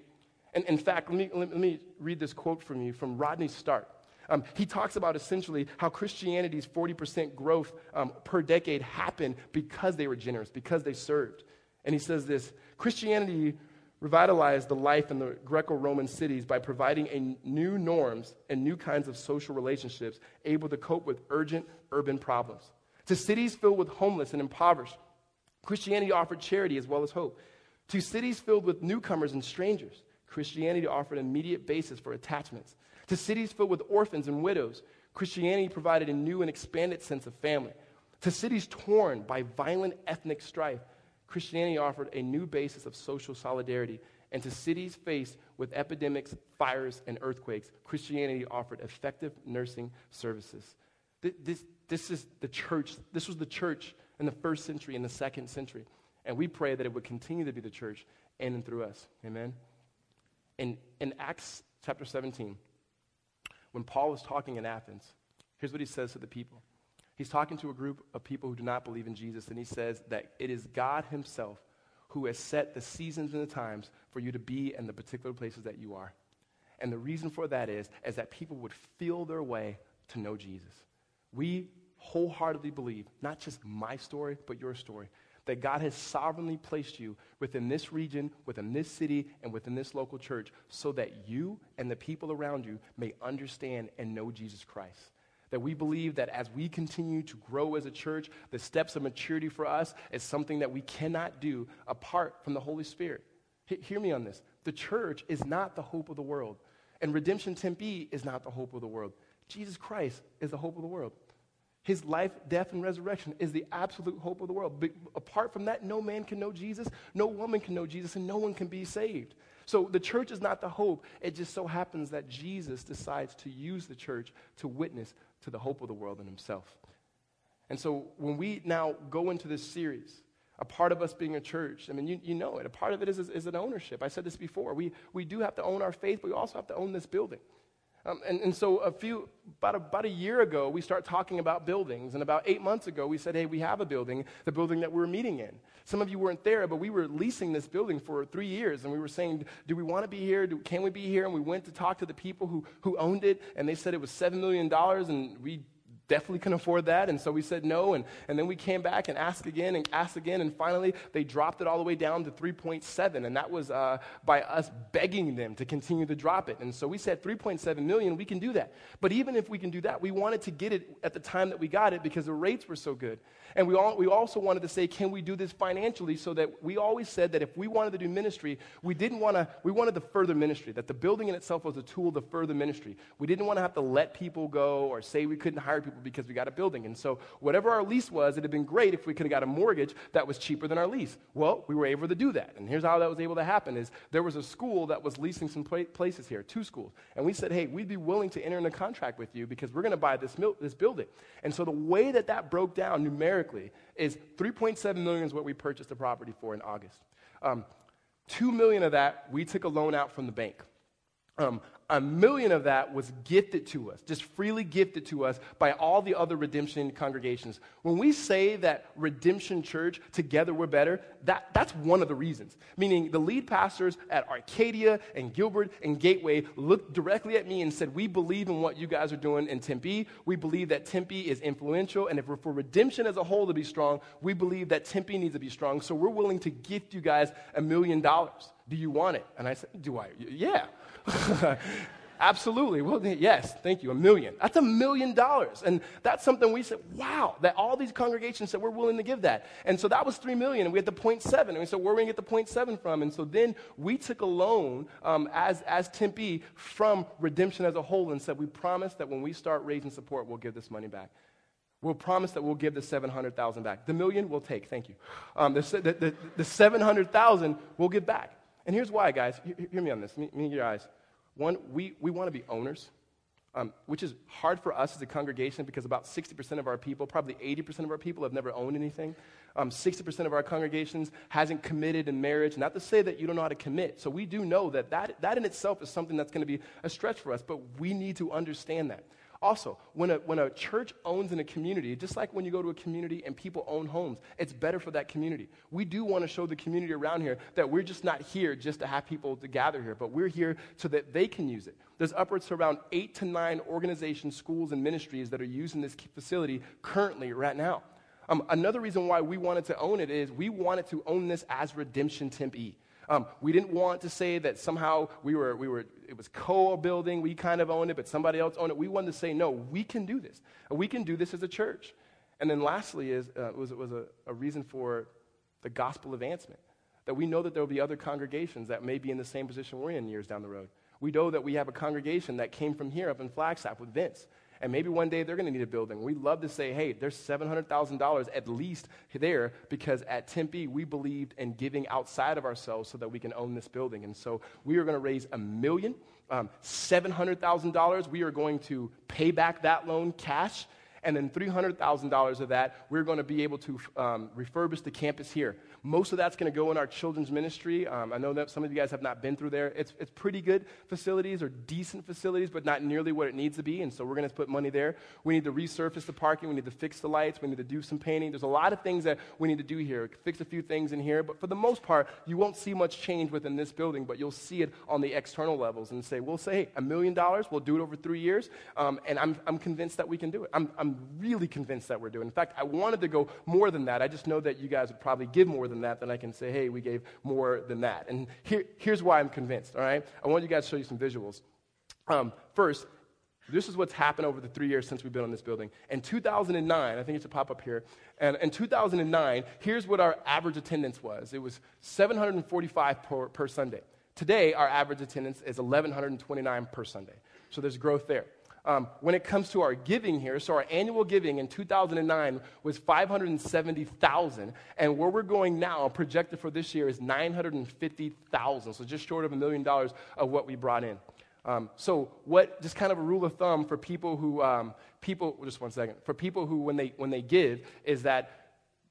And in fact, let me, let me read this quote from you from Rodney Stark. Um, he talks about essentially how Christianity's 40% growth um, per decade happened because they were generous, because they served. And he says this Christianity revitalized the life in the Greco Roman cities by providing a new norms and new kinds of social relationships able to cope with urgent urban problems. To cities filled with homeless and impoverished, Christianity offered charity as well as hope. To cities filled with newcomers and strangers, Christianity offered an immediate basis for attachments. To cities filled with orphans and widows, Christianity provided a new and expanded sense of family. To cities torn by violent ethnic strife, Christianity offered a new basis of social solidarity. And to cities faced with epidemics, fires, and earthquakes, Christianity offered effective nursing services. This, this is the church. This was the church in the first century and the second century. And we pray that it would continue to be the church in and through us. Amen. In, in Acts chapter 17, when Paul was talking in Athens, here's what he says to the people. He's talking to a group of people who do not believe in Jesus, and he says that it is God Himself who has set the seasons and the times for you to be in the particular places that you are. And the reason for that is, is that people would feel their way to know Jesus. We wholeheartedly believe, not just my story, but your story, that God has sovereignly placed you within this region, within this city, and within this local church so that you and the people around you may understand and know Jesus Christ. That we believe that as we continue to grow as a church, the steps of maturity for us is something that we cannot do apart from the Holy Spirit. H- hear me on this. The church is not the hope of the world, and Redemption Tempe is not the hope of the world. Jesus Christ is the hope of the world. His life, death, and resurrection is the absolute hope of the world. But apart from that, no man can know Jesus, no woman can know Jesus, and no one can be saved. So the church is not the hope. It just so happens that Jesus decides to use the church to witness to the hope of the world and himself. And so when we now go into this series, a part of us being a church, I mean, you, you know it. A part of it is, is, is an ownership. I said this before. We, we do have to own our faith, but we also have to own this building. Um, and, and so a few, about, about a year ago, we start talking about buildings. And about eight months ago, we said, hey, we have a building, the building that we're meeting in. Some of you weren't there, but we were leasing this building for three years. And we were saying, do we want to be here? Do, can we be here? And we went to talk to the people who, who owned it. And they said it was $7 million. And we definitely couldn't afford that. And so we said no. And, and then we came back and asked again and asked again. And finally, they dropped it all the way down to 3.7. And that was uh, by us begging them to continue to drop it. And so we said 3.7 million, we can do that. But even if we can do that, we wanted to get it at the time that we got it because the rates were so good. And we, all, we also wanted to say, can we do this financially so that we always said that if we wanted to do ministry, we didn't want to, we wanted to further ministry, that the building in itself was a tool to further ministry. We didn't want to have to let people go or say we couldn't hire people because we got a building. And so whatever our lease was, it had been great if we could have got a mortgage that was cheaper than our lease. Well, we were able to do that. And here's how that was able to happen is there was a school that was leasing some places here, two schools. And we said, hey, we'd be willing to enter in a contract with you because we're going to buy this, mil- this building. And so the way that that broke down numerically is 3.7 million is what we purchased the property for in August. Um, 2 million of that, we took a loan out from the bank. Um, a million of that was gifted to us, just freely gifted to us by all the other redemption congregations. When we say that Redemption Church, together we're better, that, that's one of the reasons. Meaning the lead pastors at Arcadia and Gilbert and Gateway looked directly at me and said, We believe in what you guys are doing in Tempe. We believe that Tempe is influential. And if we're for redemption as a whole to be strong, we believe that Tempe needs to be strong. So we're willing to gift you guys a million dollars. Do you want it? And I said, Do I? Yeah. Absolutely. Well, yes, thank you. A million. That's a million dollars. And that's something we said, wow, that all these congregations said we're willing to give that. And so that was three million, and we had the point seven. And we said, where are we going to get the point seven from? And so then we took a loan um, as, as Tempe from Redemption as a whole and said, we promise that when we start raising support, we'll give this money back. We'll promise that we'll give the 700,000 back. The million we'll take, thank you. Um, the, the, the, the 700,000 we'll give back. And here's why, guys. Hear me on this. Me, me your eyes. One, we, we want to be owners, um, which is hard for us as a congregation because about 60% of our people, probably 80% of our people, have never owned anything. Um, 60% of our congregations hasn't committed in marriage. Not to say that you don't know how to commit. So we do know that that, that in itself is something that's going to be a stretch for us, but we need to understand that. Also, when a, when a church owns in a community, just like when you go to a community and people own homes, it's better for that community. We do want to show the community around here that we're just not here just to have people to gather here, but we're here so that they can use it. There's upwards to around eight to nine organizations, schools, and ministries that are using this facility currently right now. Um, another reason why we wanted to own it is we wanted to own this as Redemption Tempe. Um, we didn't want to say that somehow we were, we were, it was co-building, we kind of owned it, but somebody else owned it. We wanted to say, no, we can do this. We can do this as a church. And then lastly is, uh, was, was a, a reason for the gospel advancement. That we know that there will be other congregations that may be in the same position we're in years down the road. We know that we have a congregation that came from here up in Flagstaff with Vince. And maybe one day they're going to need a building. We'd love to say, hey, there's $700,000 at least there because at Tempe we believed in giving outside of ourselves so that we can own this building. And so we are going to raise a million, um, $700,000. We are going to pay back that loan cash. And then $300,000 of that, we're going to be able to um, refurbish the campus here. Most of that's going to go in our children's ministry. Um, I know that some of you guys have not been through there. It's, it's pretty good facilities or decent facilities, but not nearly what it needs to be. And so we're going to put money there. We need to resurface the parking. We need to fix the lights. We need to do some painting. There's a lot of things that we need to do here. Fix a few things in here. But for the most part, you won't see much change within this building, but you'll see it on the external levels and say, we'll say, a million dollars, we'll do it over three years. Um, and I'm, I'm convinced that we can do it. I'm, I'm really convinced that we're doing it. In fact, I wanted to go more than that. I just know that you guys would probably give more than that, then I can say, hey, we gave more than that. And here, here's why I'm convinced, all right? I want you guys to show you some visuals. Um, first, this is what's happened over the three years since we've been on this building. In 2009, I think it's a pop up here. And in 2009, here's what our average attendance was it was 745 per, per Sunday. Today, our average attendance is 1,129 per Sunday. So there's growth there. Um, when it comes to our giving here, so our annual giving in 2009 was 570,000, and where we're going now, projected for this year, is 950,000. So just short of a million dollars of what we brought in. Um, so what? Just kind of a rule of thumb for people who um, people. Just one second. For people who, when they when they give, is that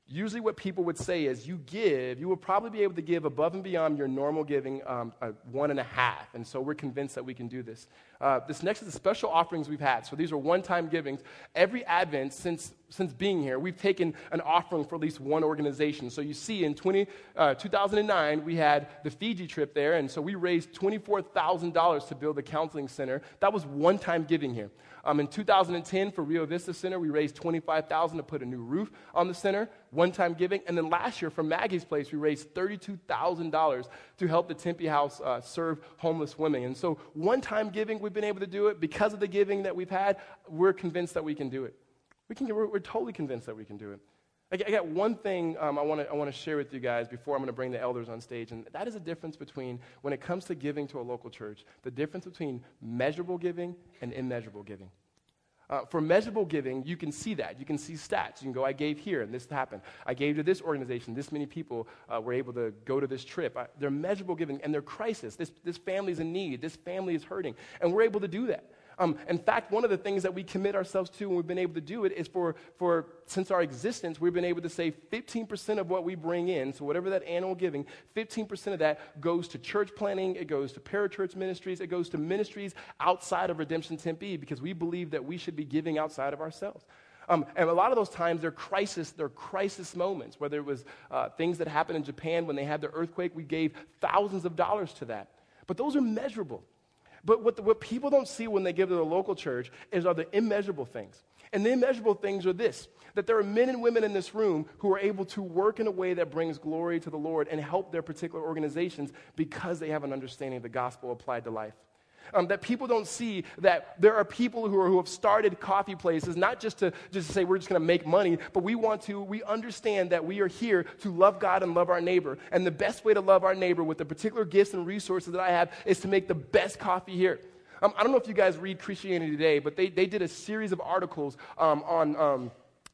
usually what people would say is you give, you will probably be able to give above and beyond your normal giving um, one and a half. And so we're convinced that we can do this. Uh, this next is the special offerings we've had. So these are one time givings. Every Advent since, since being here, we've taken an offering for at least one organization. So you see, in 20, uh, 2009, we had the Fiji trip there. And so we raised $24,000 to build the counseling center. That was one time giving here. Um, in 2010, for Rio Vista Center, we raised 25000 to put a new roof on the center, one time giving. And then last year, for Maggie's Place, we raised $32,000 to help the Tempe House uh, serve homeless women. And so, one time giving, we've been able to do it. Because of the giving that we've had, we're convinced that we can do it. We can, we're, we're totally convinced that we can do it. I got one thing um, I want to I wanna share with you guys before I'm going to bring the elders on stage, and that is a difference between, when it comes to giving to a local church, the difference between measurable giving and immeasurable giving. Uh, for measurable giving, you can see that. You can see stats. You can go, I gave here, and this happened. I gave to this organization. This many people uh, were able to go to this trip. I, they're measurable giving, and they're crisis. This, this family's in need. This family is hurting. And we're able to do that. Um, in fact, one of the things that we commit ourselves to and we've been able to do it is for, for since our existence, we've been able to say 15% of what we bring in, so whatever that annual giving, 15% of that goes to church planning, it goes to parachurch ministries, it goes to ministries outside of Redemption Tempe because we believe that we should be giving outside of ourselves. Um, and a lot of those times, they're crisis, they're crisis moments. Whether it was uh, things that happened in Japan when they had the earthquake, we gave thousands of dollars to that. But those are measurable. But what, the, what people don't see when they give to the local church is are the immeasurable things. And the immeasurable things are this that there are men and women in this room who are able to work in a way that brings glory to the Lord and help their particular organizations because they have an understanding of the gospel applied to life. Um, that people don't see that there are people who, are, who have started coffee places, not just to just to say we're just going to make money, but we want to, we understand that we are here to love God and love our neighbor. And the best way to love our neighbor with the particular gifts and resources that I have is to make the best coffee here. Um, I don't know if you guys read Christianity Today, but they, they did a series of articles um, on um,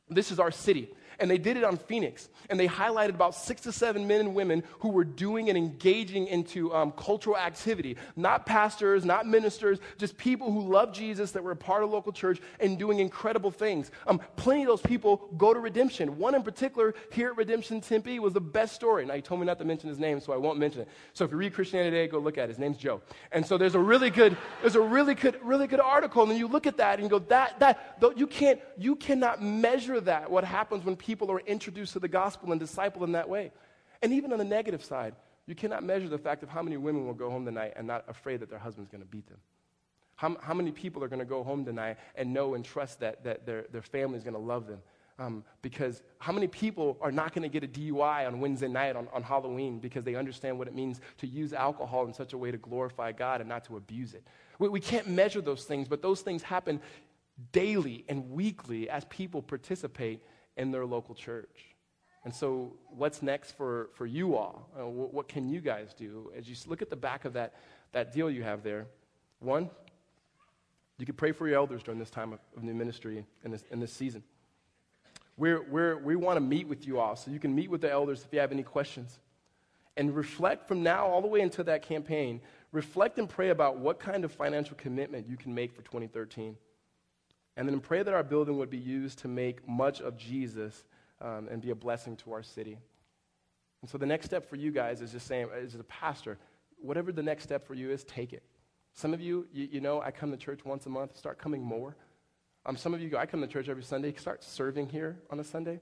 This is Our City and they did it on Phoenix. And they highlighted about six to seven men and women who were doing and engaging into um, cultural activity. Not pastors, not ministers, just people who love Jesus that were a part of local church and doing incredible things. Um, plenty of those people go to Redemption. One in particular here at Redemption Tempe was the best story. Now, he told me not to mention his name, so I won't mention it. So if you read Christianity Today, go look at it. His name's Joe. And so there's a really good, there's a really good, really good article. And then you look at that and you go, that, that, you can't, you cannot measure that, what happens when people are introduced to the gospel and discipled in that way. And even on the negative side, you cannot measure the fact of how many women will go home tonight and not afraid that their husband's going to beat them. How, how many people are going to go home tonight and know and trust that, that their, their family is going to love them? Um, because how many people are not going to get a DUI on Wednesday night on, on Halloween because they understand what it means to use alcohol in such a way to glorify God and not to abuse it? We, we can't measure those things, but those things happen daily and weekly as people participate in their local church. And so, what's next for, for you all? Uh, what, can you guys do? As you look at the back of that, that deal you have there, one, you could pray for your elders during this time of, of new ministry in this, in this season. We're, we're, we want to meet with you all, so you can meet with the elders if you have any questions. And reflect from now all the way into that campaign, reflect and pray about what kind of financial commitment you can make for 2013. And then pray that our building would be used to make much of Jesus um, and be a blessing to our city. And so the next step for you guys is just saying, as a pastor, whatever the next step for you is, take it. Some of you, you, you know, I come to church once a month, start coming more. Um, some of you go, I come to church every Sunday, start serving here on a Sunday.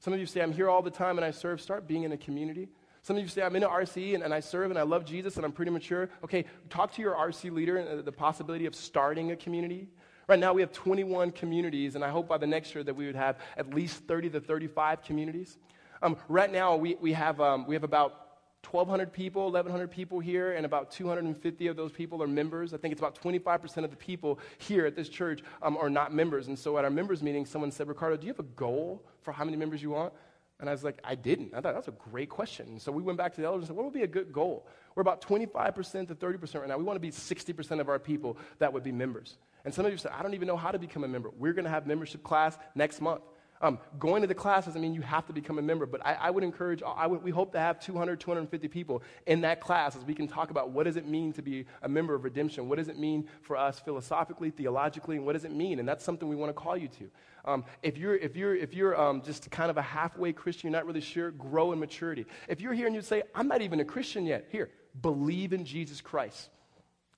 Some of you say, I'm here all the time and I serve, start being in a community. Some of you say, I'm in an RC and, and, I serve and I love Jesus and I'm pretty mature. Okay, talk to your RC leader and uh, the possibility of starting a community. Right now, we have 21 communities, and I hope by the next year that we would have at least 30 to 35 communities. Um, right now, we, we, have, um, we have about 1,200 people, 1,100 people here, and about 250 of those people are members. I think it's about 25% of the people here at this church um, are not members. And so at our members meeting, someone said, Riccardo, do you have a goal for how many members you want? And I was like, I didn't. I thought that's a great question. And so we went back to the elders and said, what would be a good goal? We're about 25% to 30% right now. We want to be 60% of our people that would be members. And some of you say, I don't even know how to become a member. We're going to have membership class next month. Um, going to the class doesn't mean you have to become a member, but I, I would encourage, I would, we hope to have 200, 250 people in that class as we can talk about what does it mean to be a member of redemption? What does it mean for us philosophically, theologically, and what does it mean? And that's something we want to call you to. Um, if you're, if you're, if you're um, just kind of a halfway Christian, you're not really sure, grow in maturity. If you're here and you say, I'm not even a Christian yet, here, believe in Jesus Christ.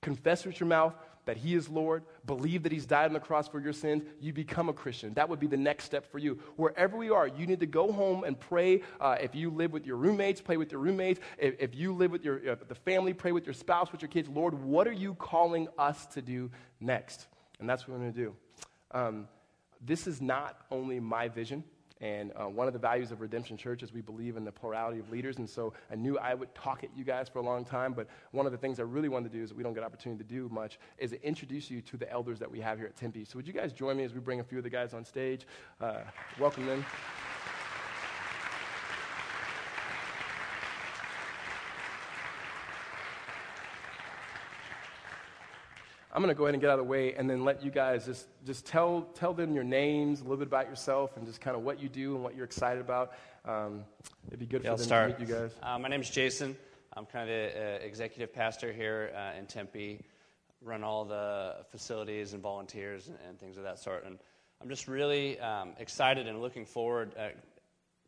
Confess with your mouth, that He is Lord, believe that He's died on the cross for your sins, you become a Christian. That would be the next step for you. Wherever we are, you need to go home and pray. Uh, if you live with your roommates, pray with your roommates. If, if you live with your, uh, the family, pray with your spouse, with your kids. Lord, what are you calling us to do next? And that's what we're going to do. Um, this is not only my vision. And uh, one of the values of Redemption Church is we believe in the plurality of leaders. And so I knew I would talk at you guys for a long time, but one of the things I really wanted to do is that we don't get opportunity to do much is to introduce you to the elders that we have here at Tempe. So would you guys join me as we bring a few of the guys on stage? Uh, welcome them. I'm going to go ahead and get out of the way and then let you guys just, just tell, tell them your names, a little bit about yourself, and just kind of what you do and what you're excited about. Um, it'd be good yeah, for them start. to meet you guys. Uh, my name is Jason. I'm kind of the uh, executive pastor here uh, in Tempe. run all the facilities and volunteers and, and things of that sort. And I'm just really um, excited and looking forward uh,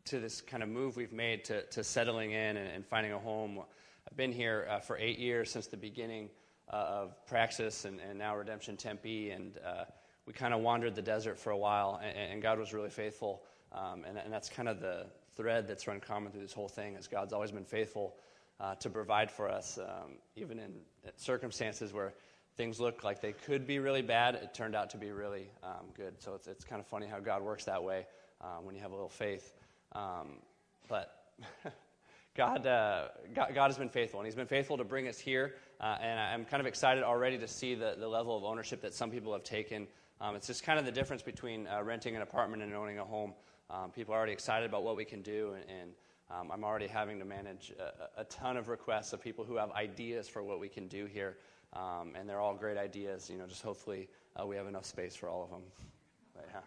to this kind of move we've made to, to settling in and, and finding a home. I've been here uh, for eight years since the beginning of Praxis and, and, now Redemption Tempe, and uh, we kind of wandered the desert for a while, and, and God was really faithful. Um, and, and, that's kind of the thread that's run common through this whole thing, is God's always been faithful uh, to provide for us, um, even in circumstances where things look like they could be really bad, it turned out to be really um, good. So it's, it's kind of funny how God works that way uh, when you have a little faith. Um, but God, uh, God, God, has been faithful, and He's been faithful to bring us here. Uh, and I'm kind of excited already to see the, the level of ownership that some people have taken. Um, it's just kind of the difference between uh, renting an apartment and owning a home. Um, people are already excited about what we can do, and, and um, I'm already having to manage a, a, ton of requests of people who have ideas for what we can do here. Um, and they're all great ideas. You know, just hopefully uh, we have enough space for all of them. But, yeah.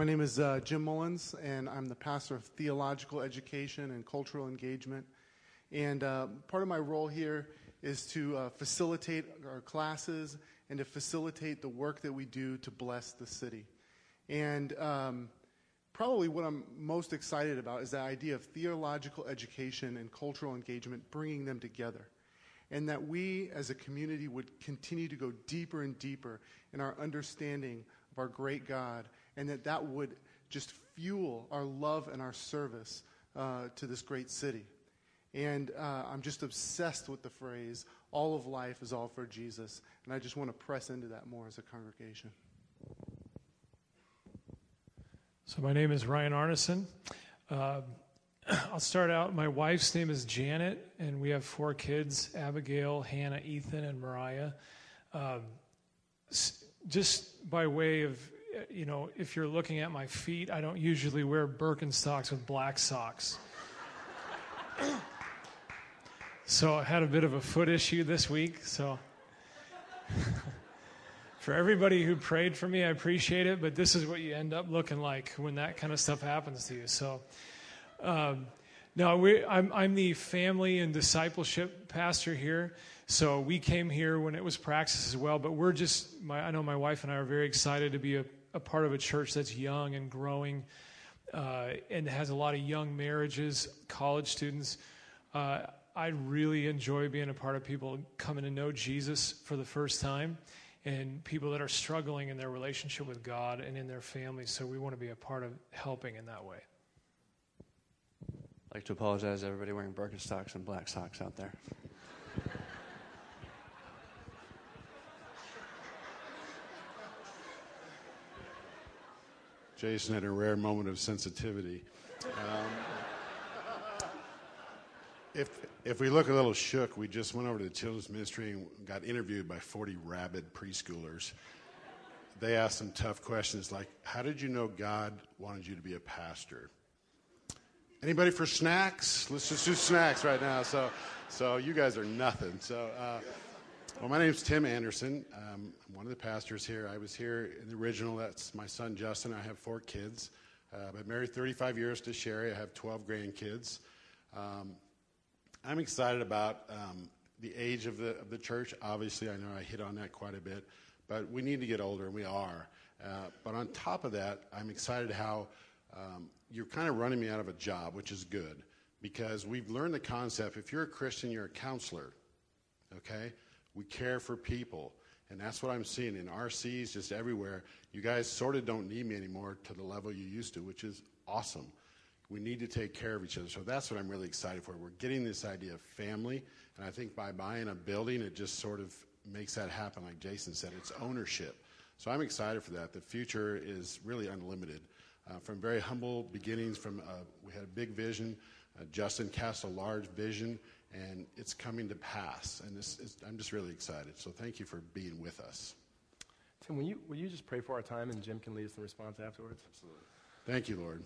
My name is uh, Jim Mullins, and I'm the pastor of theological education and cultural engagement. And uh, part of my role here is to uh, facilitate our classes and to facilitate the work that we do to bless the city. And um, probably what I'm most excited about is the idea of theological education and cultural engagement, bringing them together. And that we as a community would continue to go deeper and deeper in our understanding of our great God, and that that would just fuel our love and our service uh, to this great city. And uh, I'm just obsessed with the phrase, all of life is all for Jesus. And I just want to press into that more as a congregation. So, my name is Ryan Arneson. Uh, I'll start out. My wife's name is Janet, and we have four kids Abigail, Hannah, Ethan, and Mariah. Um, just by way of, you know, if you're looking at my feet, I don't usually wear Birkenstocks with black socks. so, I had a bit of a foot issue this week, so. for everybody who prayed for me, I appreciate it, but this is what you end up looking like when that kind of stuff happens to you. So, um, I'm, I'm the family and discipleship pastor here. So we came here when it was Praxis as well, but we're just, my, I know my wife and I are very excited to be a, a part of a church that's young and growing uh, and has a lot of young marriages, college students. Uh, I really enjoy being a part of people coming to know Jesus for the first time and people that are struggling in their relationship with God and in their families. So we want to be a part of helping in that way. I'd like to apologize to everybody wearing Birkenstocks and black socks out there. Jason had a rare moment of sensitivity. Um, if, if we look a little shook, we just went over to the children's ministry and got interviewed by 40 rabid preschoolers. They asked some tough questions like, How did you know God wanted you to be a pastor? Anybody for snacks? Let's just do snacks right now. So, so you guys are nothing. So, uh, well, my name's Tim Anderson. Um, I'm one of the pastors here. I was here in the original. That's my son Justin. I have four kids. Uh, I've been married 35 years to Sherry. I have 12 grandkids. Um, I'm excited about um, the age of the, of the church. Obviously, I know I hit on that quite a bit, but we need to get older, and we are. Uh, but on top of that, I'm excited how um, you're kind of running me out of a job, which is good, because we've learned the concept if you're a Christian, you're a counselor, okay? We care for people. And that's what I'm seeing in RCs, just everywhere. You guys sort of don't need me anymore to the level you used to, which is awesome. We need to take care of each other. So that's what I'm really excited for. We're getting this idea of family, and I think by buying a building, it just sort of makes that happen. Like Jason said, it's ownership. So I'm excited for that. The future is really unlimited. Uh, from very humble beginnings, from uh, we had a big vision. Uh, Justin cast a large vision, and it's coming to pass. And this is, I'm just really excited. So thank you for being with us. Tim, will you, will you just pray for our time, and Jim can lead us in response afterwards? Absolutely. Thank you, Lord.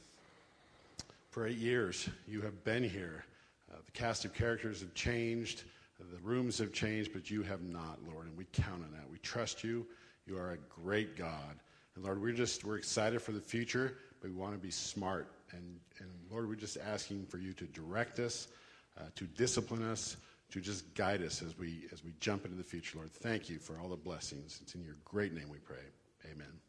For eight years, you have been here. Uh, the cast of characters have changed, the rooms have changed, but you have not, Lord, and we count on that. We trust you. You are a great God. And Lord, we're just we're excited for the future, but we want to be smart. And, and Lord, we're just asking for you to direct us, uh, to discipline us, to just guide us as we, as we jump into the future, Lord. Thank you for all the blessings. It's in your great name we pray. Amen.